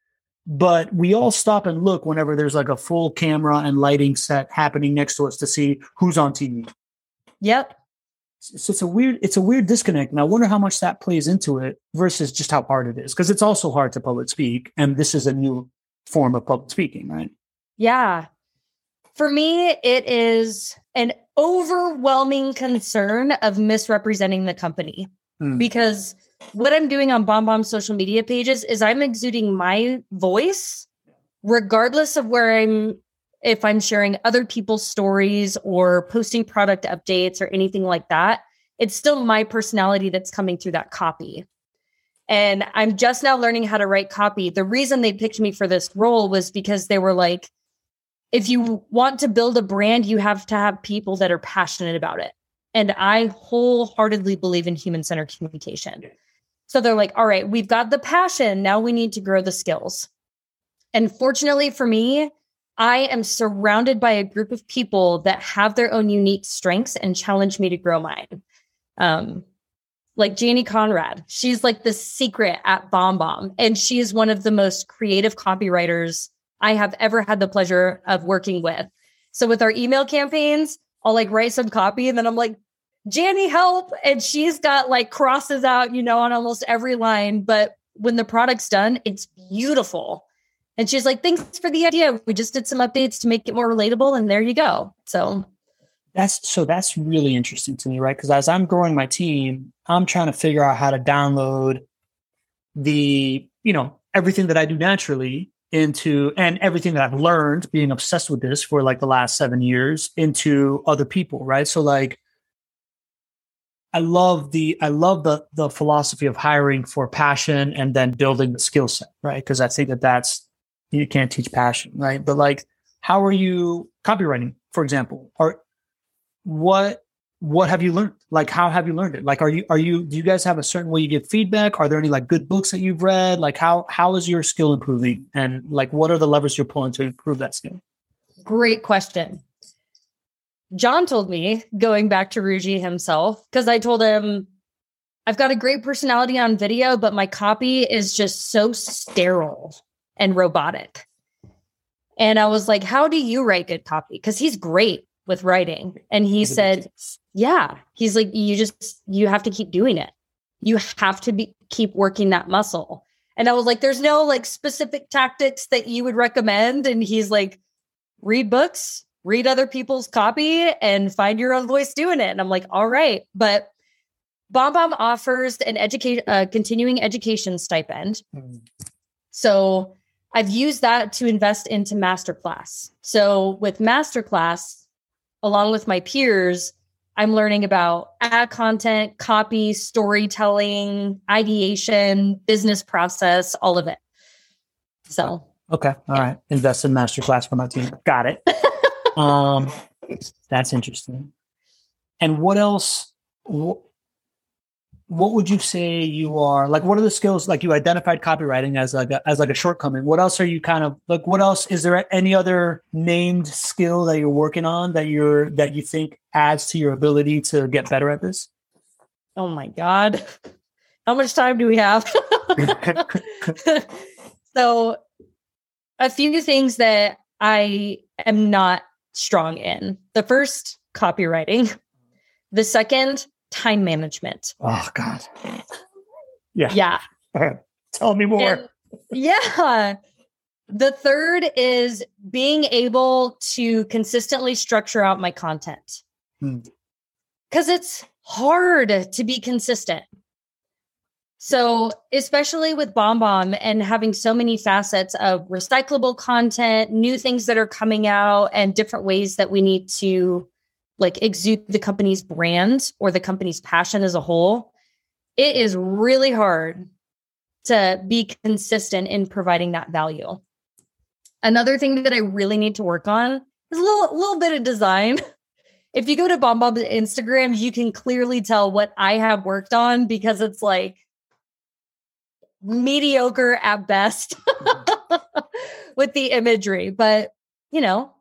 but we all stop and look whenever there's like a full camera and lighting set happening next to us to see who's on TV. Yep. So it's a weird it's a weird disconnect, and I wonder how much that plays into it versus just how hard it is because it's also hard to public speak, and this is a new form of public speaking, right? Yeah. For me, it is an overwhelming concern of misrepresenting the company hmm. because what I'm doing on Bomb BombBomb social media pages is I'm exuding my voice, regardless of where I'm, if I'm sharing other people's stories or posting product updates or anything like that. It's still my personality that's coming through that copy. And I'm just now learning how to write copy. The reason they picked me for this role was because they were like, if you want to build a brand, you have to have people that are passionate about it. And I wholeheartedly believe in human centered communication. So they're like, all right, we've got the passion. Now we need to grow the skills. And fortunately for me, I am surrounded by a group of people that have their own unique strengths and challenge me to grow mine. Um, like Janie Conrad. She's like the secret at BombBomb. And she is one of the most creative copywriters I have ever had the pleasure of working with. So with our email campaigns, I'll like write some copy and then I'm like, Janie, help. And she's got like crosses out, you know, on almost every line. But when the product's done, it's beautiful. And she's like, thanks for the idea. We just did some updates to make it more relatable. And there you go. So that's so that's really interesting to me, right? Because as I'm growing my team, I'm trying to figure out how to download the, you know, everything that I do naturally into and everything that I've learned being obsessed with this for like the last seven years into other people, right? So like I love the I love the the philosophy of hiring for passion and then building the skill set, right? Because I think that that's you can't teach passion, right? But like, how are you copywriting, for example? Or what what have you learned? Like how have you learned it? Like are you are you do you guys have a certain way you give feedback? Are there any like good books that you've read? Like how how is your skill improving? And like what are the levers you're pulling to improve that skill? Great question. John told me, going back to Ruji himself, because I told him I've got a great personality on video, but my copy is just so sterile and robotic. And I was like, How do you write good copy? Because he's great with writing. And he said, Yeah. He's like, you just you have to keep doing it. You have to be keep working that muscle. And I was like, there's no like specific tactics that you would recommend. And he's like, read books, read other people's copy, and find your own voice doing it. And I'm like, all right. But BombBomb offers an education, uh, continuing education stipend. Mm. So I've used that to invest into masterclass. So with masterclass, along with my peers, I'm learning about ad content, copy, storytelling, ideation, business process, all of it. So, okay. all yeah. right. Invest in masterclass for my team. Got it. <laughs> um, that's interesting. And what else? What would you say you are like what are the skills like you identified copywriting as like a, as like a shortcoming? What else are you kind of like what else is there any other named skill that you're working on that you're that you think adds to your ability to get better at this? Oh my god. <laughs> How much time do we have? <laughs> So a few things that i am not strong in. The first copywriting. The second time management. Oh God. Yeah. Yeah. <laughs> Tell me more. And- yeah. The third is being able to consistently structure out my content. Hmm. Because it's hard to be consistent. So, especially with Bomb Bomb and having so many facets of recyclable content, new things that are coming out, and different ways that we need to like exude the company's brand or the company's passion as a whole, it is really hard to be consistent in providing that value. Another thing that I really need to work on is a little, little bit of design. <laughs> If you go to Bomb Instagram, you can clearly tell what I have worked on because it's like mediocre at best <laughs> with the imagery. But, you know,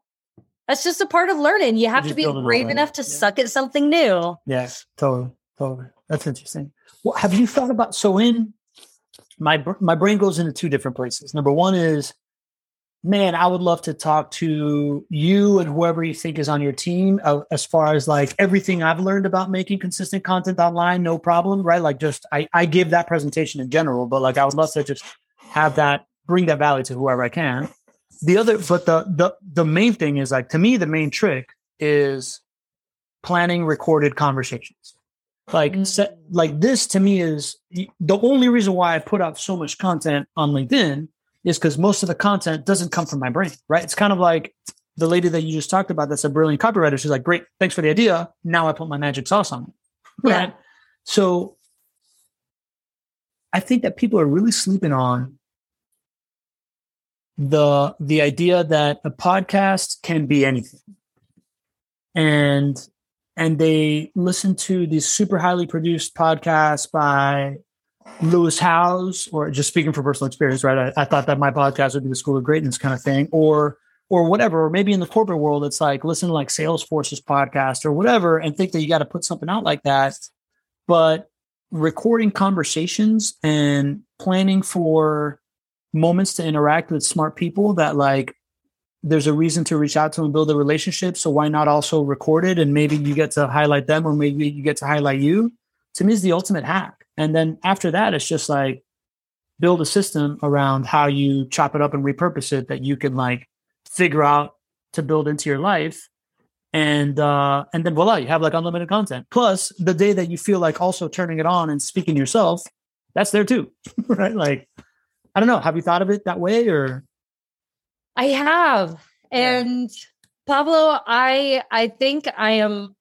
that's just a part of learning. You have to be build it all, brave enough to Yeah. suck at something new. Yes, totally, totally. That's interesting. Well, have you thought about so in my my brain goes into two different places. Number one is, man, I would love to talk to you and whoever you think is on your team uh, as far as like everything I've learned about making consistent content online, no problem, right? Like just I I give that presentation in general, but like I would love to just have that bring that value to whoever I can. The other, but the the the main thing is like to me the main trick is planning recorded conversations. Like Mm. set, like this to me is the only reason why I put out so much content on LinkedIn is because most of the content doesn't come from my brain, right? It's kind of like the lady that you just talked about that's a brilliant copywriter. She's like, great, thanks for the idea. Now I put my magic sauce on it. Yeah. Right. So I think that people are really sleeping on the the idea that a podcast can be anything. And and they listen to these super highly produced podcasts by Lewis Howes, or just speaking from personal experience, right? I, I thought that my podcast would be the school of greatness kind of thing, or or whatever, or maybe in the corporate world, it's like listen to like Salesforce's podcast or whatever, and think that you got to put something out like that. But recording conversations and planning for moments to interact with smart people that like there's a reason to reach out to and build a relationship. So why not also record it and maybe you get to highlight them or maybe you get to highlight you? To me is the ultimate hack. And then after that, it's just like build a system around how you chop it up and repurpose it that you can like figure out to build into your life. And uh and then voila, you have like unlimited content. Plus the day that you feel like also turning it on and speaking yourself, that's there too. <laughs> right? Like I don't know. Have you thought of it that way or I have. And Pablo, I I think I am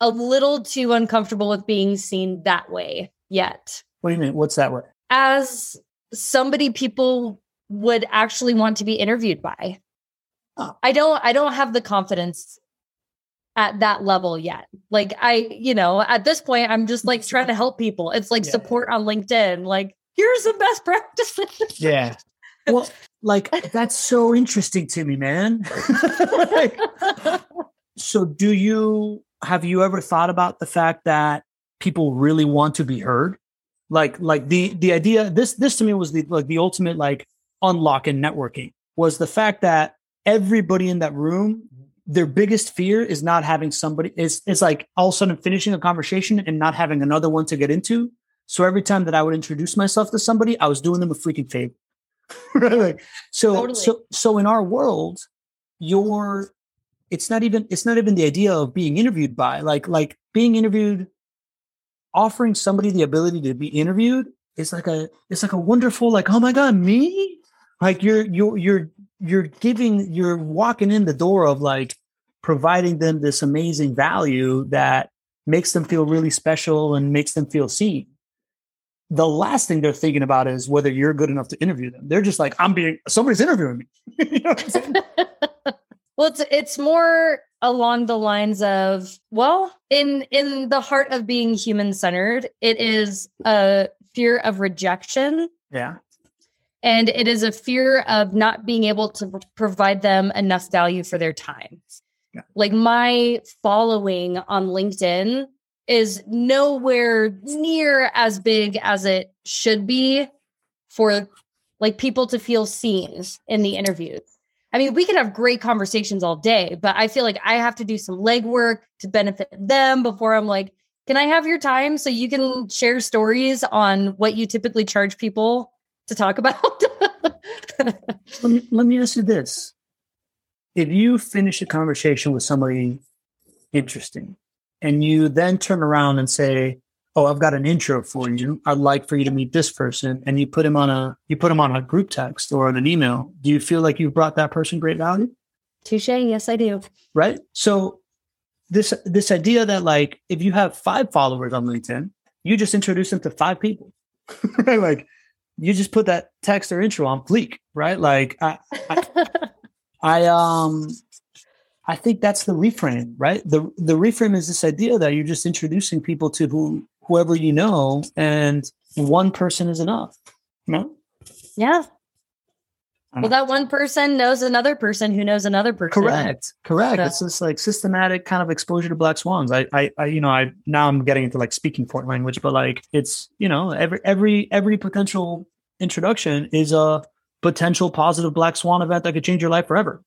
a little too uncomfortable with being seen that way yet. what do you mean? What's that way? As somebody people would actually want to be interviewed by. Oh. I don't I don't have the confidence at that level yet. Like I, you know, at this point I'm just like trying to help people. It's like Yeah. support on LinkedIn. Like here's the best practices. Yeah. Well, like that's so interesting to me, man. <laughs> Like, so do you have you ever thought about the fact that people really want to be heard? Like like the the idea this this to me was the like the ultimate like unlock in networking was the fact that everybody in that room their biggest fear is not having somebody it's it's like all of a sudden finishing a conversation and not having another one to get into. So every time that I would introduce myself to somebody, I was doing them a freaking favor. <laughs> Right? Like, so Totally. so so in our world, your it's not even it's not even the idea of being interviewed by like like being interviewed offering somebody the ability to be interviewed is like a it's like a wonderful like oh my god me like you're you're you're you're giving you're walking in the door of like providing them this amazing value that makes them feel really special and makes them feel seen the last thing they're thinking about is whether you're good enough to interview them. They're just like i'm being somebody's interviewing me. <laughs> You know <laughs> well, it's it's more along the lines of well, in in the heart of being human centered, it is a fear of rejection. Yeah. And it is a fear of not being able to provide them enough value for their time. Yeah. Like my following on LinkedIn is nowhere near as big as it should be for like people to feel seen in the interviews. I mean, we can have great conversations all day, but I feel like I have to do some legwork to benefit them before I'm like, Can I have your time so you can share stories on what you typically charge people to talk about? <laughs> let, me, let me ask you this. If you finish a conversation with somebody interesting and you then turn around and say, Oh, I've got an intro for you. I'd like for you to meet this person. And you put him on a you put him on a group text or on an email. Do you feel like you've brought that person great value? Touche. Yes, I do. Right. So this this idea that like if you have five followers on LinkedIn, you just introduce them to five people. <laughs> right? Like you just put that text or intro on fleek, right? Like I, I, <laughs> I um I think that's the reframe, right? The the reframe is this idea that you're just introducing people to who whoever you know, and one person is enough. No? Yeah. Well, that one person knows another person who knows another person. Correct. Correct. So. It's just like systematic kind of exposure to black swans. I, I, I, you know, I now I'm getting into like speaking foreign language, but like it's, you know, every every every potential introduction is a potential positive black swan event that could change your life forever.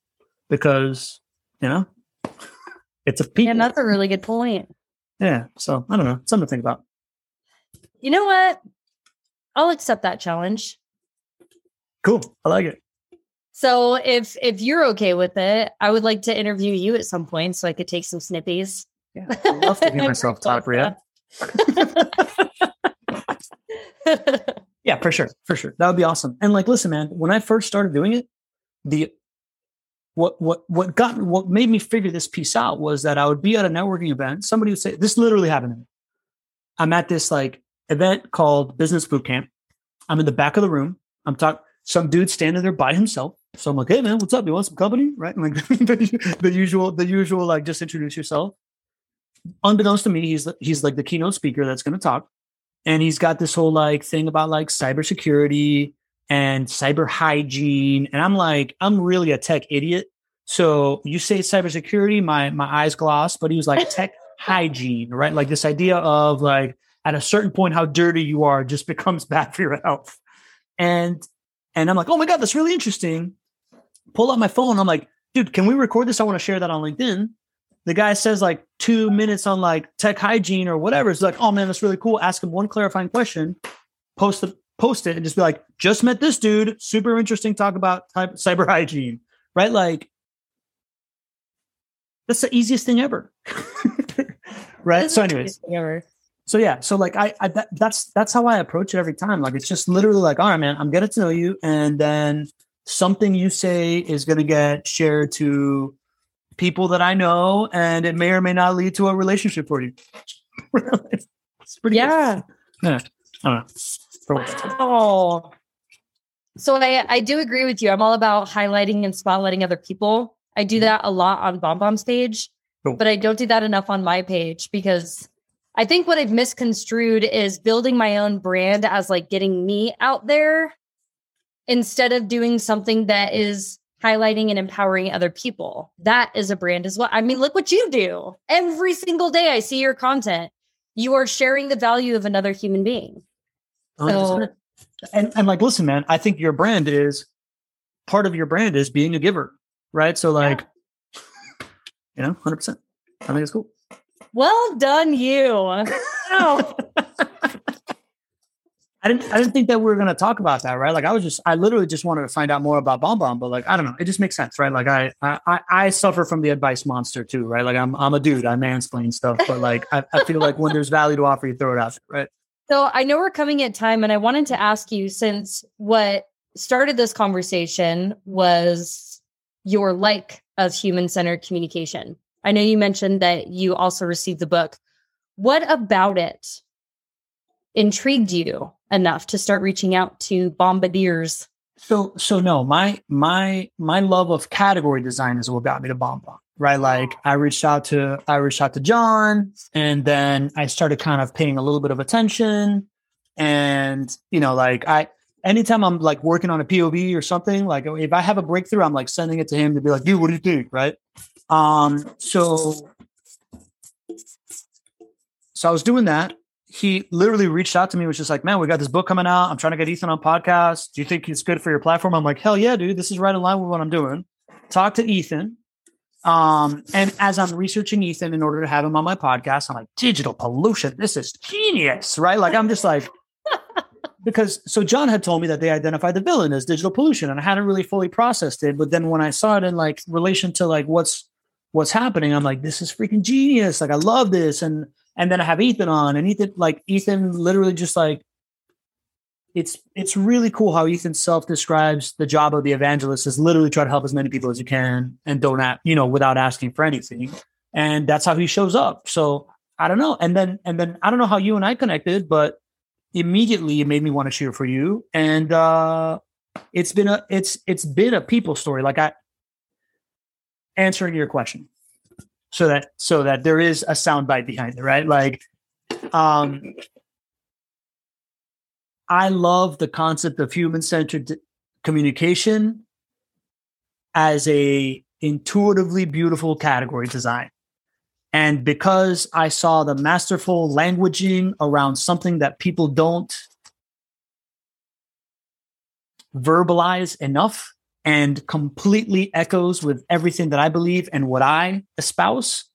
Because, you know, it's a people. Yeah, that's a really good point. Yeah. So I don't know. Something to think about. You know what? I'll accept that challenge. Cool. I like it. So if if you're okay with it, I would like to interview you at some point so I could take some snippies. Yeah, I love to hear <laughs> myself talk, Ria. <laughs> yeah, for sure, for sure. That would be awesome. And like, listen, man, when I first started doing it, the what what what got what made me figure this piece out was that I would be at a networking event. Somebody would say, "This literally happened to me." I'm at this like event called Business Boot Camp. I'm in the back of the room. I'm talking. Some dude standing there by himself. So I'm like, hey man, what's up? You want some company? Right? Like <laughs> the, the usual, the usual, like just introduce yourself. Unbeknownst to me, he's he's like the keynote speaker that's going to talk, and he's got this whole like thing about like cybersecurity and cyber hygiene. And I'm like, I'm really a tech idiot. So you say cybersecurity, my my eyes gloss, but he was like tech <laughs> hygiene, right? Like this idea of like at a certain point how dirty you are just <laughs> becomes bad for your health. And and I'm like, oh my God, that's really interesting. Pull out my phone. I'm like, dude, can we record this? I want to share that on LinkedIn. The guy says like two minutes on like tech hygiene or whatever. It's like, oh man, that's really cool. Ask him one clarifying question, post the post it, and just be like, just met this dude. Super interesting. Talk about type, cyber <laughs> hygiene, right? Like, that's the easiest thing ever, <laughs> right? So, anyways, so yeah, so like I, I that, that's that's how I approach it every time. Like it's just literally like, all right, man, I'm getting to know you, and then something you say is going to get shared to people that I know, and it may or may not lead to a relationship for you. <laughs> it's pretty yeah. Good. Yeah, Oh, so I I do agree with you. I'm all about highlighting and spotlighting other people. I do mm-hmm. that a lot on BombBomb's page, cool. but I don't do that enough on my page because I think what I've misconstrued is building my own brand as like getting me out there instead of doing something that is highlighting and empowering other people. That is a brand as well. I mean, look what you do. Every single day I see your content. You are sharing the value of another human being. So, and, and like, listen, man, I think your brand is part of your brand is being a giver, right? So, like, yeah. you know, 100%. I think it's cool. Well done, you. oh. <laughs> I didn't I didn't think that we were gonna talk about that, right? Like I was just I literally just wanted to find out more about BombBomb, but like I don't know, it just makes sense, right? Like I I I suffer from the advice monster too, right? Like I'm I'm a dude, I mansplain stuff, but like I, I feel like when there's value to offer, you throw it out, right? So I know we're coming at time, and I wanted to ask you since what started this conversation was your like of human centered communication. I know you mentioned that you also received the book. What about it intrigued you enough to start reaching out to bombardiers? So, so no, my my my love of category design is what got me to BombBomb. Right, like I reached out to I reached out to John, and then I started kind of paying a little bit of attention, and you know, like I anytime I'm like working on a POV or something, like if I have a breakthrough, I'm like sending it to him to be like, dude, what do you think? Right. Um, so, so I was doing that. He literally reached out to me, was just like, man, we got this book coming out. I'm trying to get Ethan on podcast. Do you think it's good for your platform? I'm like, hell yeah, dude. This is right in line with what I'm doing. Talk to Ethan. Um, and as I'm researching Ethan in order to have him on my podcast, I'm like, digital pollution, this is genius, right? Like, I'm just like, <laughs> because so John had told me that they identified the villain as digital pollution, and I hadn't really fully processed it. But then when I saw it in like relation to like what's what's happening, I'm like, this is freaking genius. Like, I love this. And and then I have Ethan on, and Ethan, like Ethan literally just like it's it's really cool how Ethan self describes the job of the evangelist is literally try to help as many people as you can and don't ask, you know, without asking for anything. And that's how he shows up. So I don't know. And then and then I don't know how you and I connected, but immediately it made me want to cheer for you. And uh it's been a it's it's been a people story. Like I answering your question. So that so that there is a soundbite behind it, right? Like um I love the concept of human centered communication as a intuitively beautiful category design. And because I saw the masterful languaging around something that people don't verbalize enough and completely echoes with everything that I believe and what I espouse,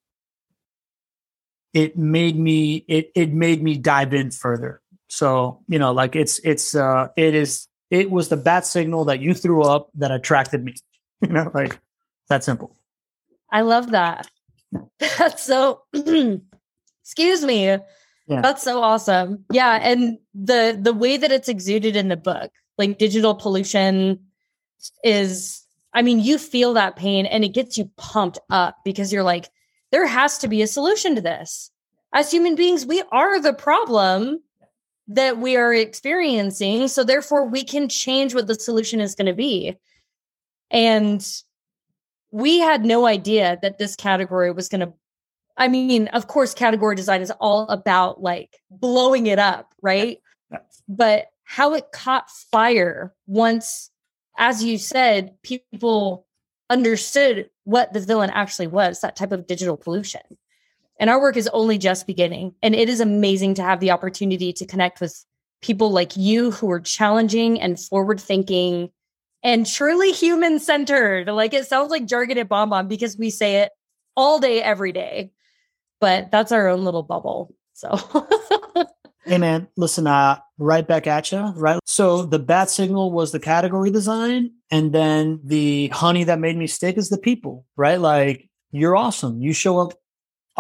it made me it it made me dive in further. So, you know, like it's it's uh it is it was the bat signal that you threw up that attracted me. <laughs> You know, like that simple. I love that. <laughs> That's so <clears throat> excuse me. Yeah. That's so awesome. Yeah, and the the way that it's exuded in the book, like digital pollution is I mean, you feel that pain and it gets you pumped up because you're like there has to be a solution to this. As human beings, we are the problem that we are experiencing. So therefore we can change what the solution is going to be. And we had no idea that this category was going to I mean, of course category design is all about like blowing it up, right? But how it caught fire once as you said, people understood what the villain actually was, that type of digital pollution. And our work is only just beginning. And it is amazing to have the opportunity to connect with people like you who are challenging and forward thinking and truly human centered. Like it sounds like jargon at Bomb Bomb because we say it all day, every day. But that's our own little bubble. So, <laughs> hey man, listen, uh, right back at you, right? So the bat signal was the category design, and then the honey that made me stick is the people, right? Like you're awesome. You show up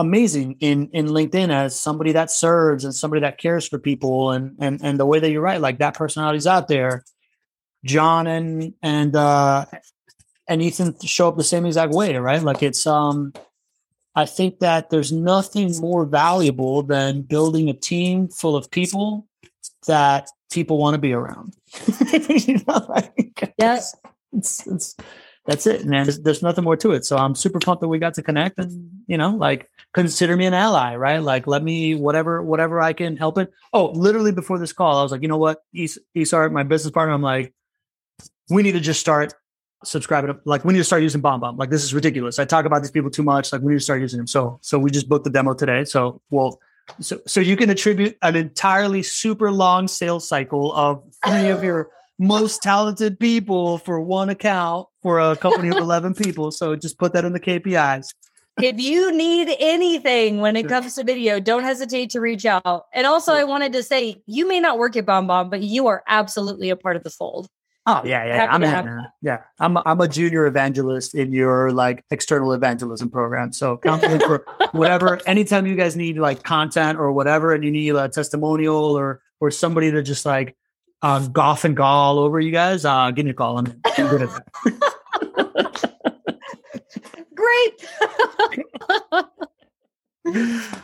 amazing in in LinkedIn as somebody that serves and somebody that cares for people and and and the way that you write like that personality's out there. John and and uh and Ethan show up the same exact way, right? Like it's um I think that there's nothing more valuable than building a team full of people that people want to be around. <laughs> you know, like, yes. It's, it's, that's it, man. There's, there's, nothing more to it. So I'm super pumped that we got to connect and, you know, like consider me an ally, right? Like let me whatever, whatever I can help it. Oh, literally before this call, I was like, you know what? Esar, my business partner, I'm like, we need to just start subscribing. Like we need to start using Bomb Bomb. Like this is ridiculous. I talk about these people too much. Like we need to start using them. So, so we just booked the demo today. So we'll, so, so you can attribute an entirely super long sales cycle of three of your most talented people for one account for a company of 11 people. So just put that in the KPIs. if you need anything when it comes to video, don't hesitate to reach out. And also, I wanted to say, you may not work at Bomb Bomb, but you are absolutely a part of the fold. Oh yeah, yeah, I'm in, yeah. I'm a, I'm a junior evangelist in your like external evangelism program. So <laughs> count for whatever. Anytime you guys need like content or whatever, and you need a testimonial or or somebody to just like uh, golf and gall over you guys, uh, give me a call. I'm, I'm good at that. <laughs> Great.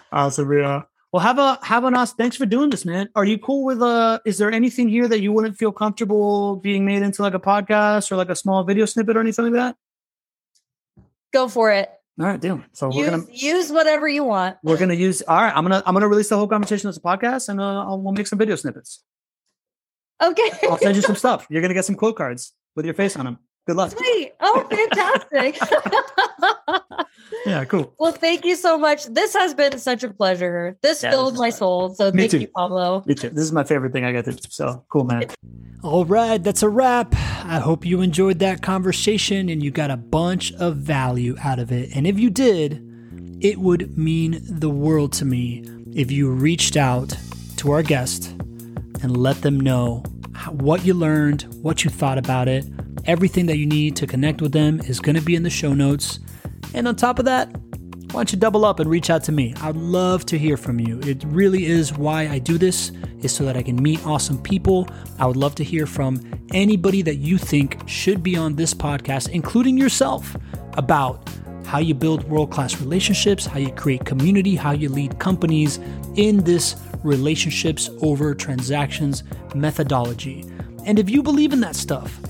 <laughs> awesome, yeah. Well, have a have an us. Thanks for doing this, man. Are you cool with uh? Is there anything here that you wouldn't feel comfortable being made into like a podcast or like a small video snippet or anything like that? Go for it. All right, deal. So use, we're gonna use whatever you want. We're gonna use. All right, I'm gonna I'm gonna release the whole conversation as a podcast, and uh, I'll, we'll make some video snippets. Okay. I'll send you some <laughs> stuff. You're gonna get some quote cards with your face on them. Good luck. Sweet. Oh, fantastic. Yeah, cool. well, thank you so much. This has been such a pleasure. This Yeah, filled my fun. soul. So Me thank too. you, Pablo. Me too. This is my favorite thing I got to do. So cool, man. All right, that's a wrap. I hope you enjoyed that conversation and you got a bunch of value out of it. And if you did, it would mean the world to me if you reached out to our guest and let them know what you learned, what you thought about it. Everything that you need to connect with them is going to be in the show notes. And on top of that, why don't you double up and reach out to me? I'd love to hear from you. It really is why I do this, is so that I can meet awesome people. I would love to hear from anybody that you think should be on this podcast, including yourself, about how you build world class relationships, how you create community, how you lead companies in this relationships over transactions methodology. And if you believe in that stuff,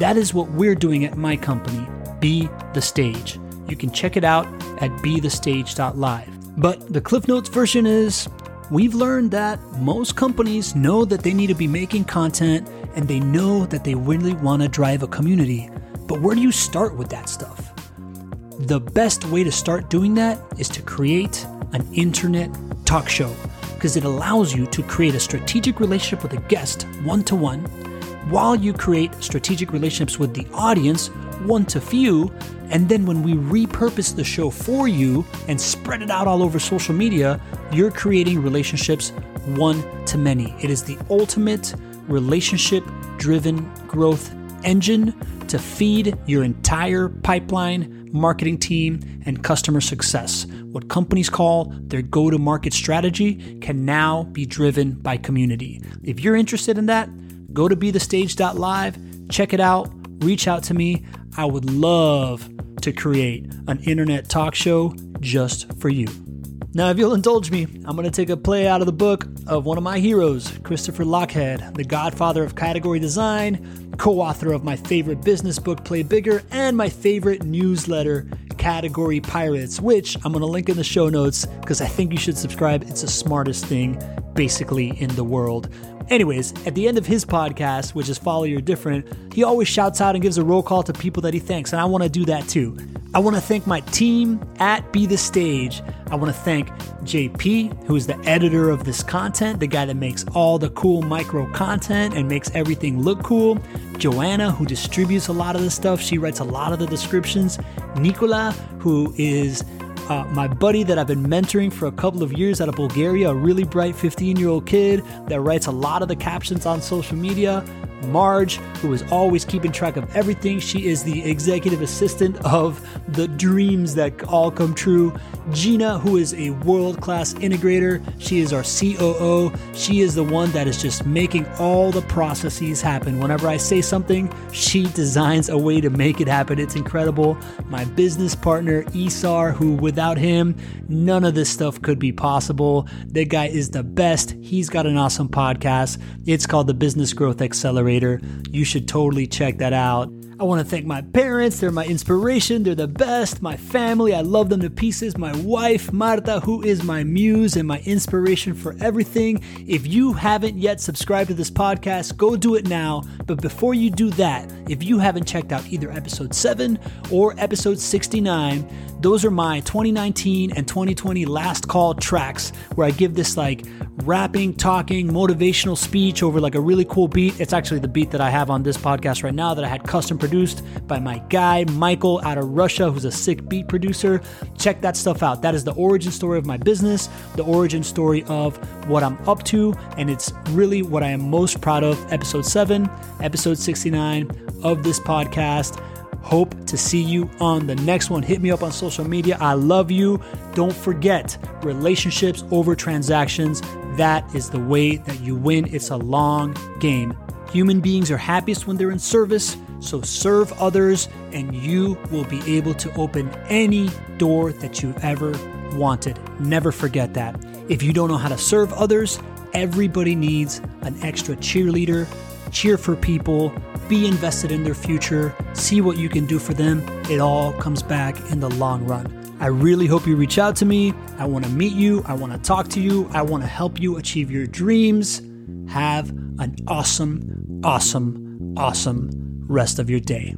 that is what we're doing at my company, Be the Stage. You can check it out at bethestage.live. But the Cliff Notes version is we've learned that most companies know that they need to be making content and they know that they really want to drive a community. But where do you start with that stuff? The best way to start doing that is to create an internet talk show because it allows you to create a strategic relationship with a guest one to one while you create strategic relationships with the audience one to few. And then when we repurpose the show for you and spread it out all over social media, you're creating relationships one to many. It is the ultimate relationship driven growth engine to feed your entire pipeline, marketing team, and customer success. What companies call their go to market strategy can now be driven by community. If you're interested in that, go to bethestage.live, check it out, reach out to me. I would love to create an internet talk show just for you. Now, if you'll indulge me, I'm going to take a play out of the book of one of my heroes, Christopher Lochhead, the godfather of category design, co author of my favorite business book, Play Bigger, and my favorite newsletter, Category Pirates, which I'm going to link in the show notes because I think you should subscribe. It's the smartest thing basically in the world. Anyways, at the end of his podcast, which is Follow Your Different, he always shouts out and gives a roll call to people that he thanks, and I want to do that too. I want to thank my team at Be the Stage. I want to thank JP, who is the editor of this content, the guy that makes all the cool micro content and makes everything look cool. Joanna, who distributes a lot of this stuff, she writes a lot of the descriptions. Nicola, who is uh, my buddy that I've been mentoring for a couple of years out of Bulgaria, a really bright 15 year old kid that writes a lot of the captions on social media. Marge, who is always keeping track of everything. She is the executive assistant of the dreams that all come true. Gina, who is a world class integrator. She is our COO. She is the one that is just making all the processes happen. Whenever I say something, she designs a way to make it happen. It's incredible. My business partner, Isar, who without him, none of this stuff could be possible. That guy is the best. He's got an awesome podcast. It's called the Business Growth Accelerator. You should totally check that out. I want to thank my parents. They're my inspiration. They're the best. My family. I love them to pieces. My wife, Marta, who is my muse and my inspiration for everything. If you haven't yet subscribed to this podcast, go do it now. But before you do that, if you haven't checked out either episode 7 or episode 69, those are my 2019 and 2020 last call tracks where I give this like rapping, talking, motivational speech over like a really cool beat. It's actually the beat that I have on this podcast right now that I had custom produced by my guy, Michael, out of Russia, who's a sick beat producer. Check that stuff out. That is the origin story of my business, the origin story of what I'm up to, and it's really what I am most proud of. Episode 7, episode 69 of this podcast. Hope to see you on the next one. Hit me up on social media. I love you. Don't forget relationships over transactions. That is the way that you win. It's a long game. Human beings are happiest when they're in service, so serve others, and you will be able to open any door that you've ever wanted. Never forget that. If you don't know how to serve others, everybody needs an extra cheerleader. Cheer for people, be invested in their future, see what you can do for them. It all comes back in the long run. I really hope you reach out to me. I want to meet you. I want to talk to you. I want to help you achieve your dreams. Have an awesome, awesome, awesome rest of your day.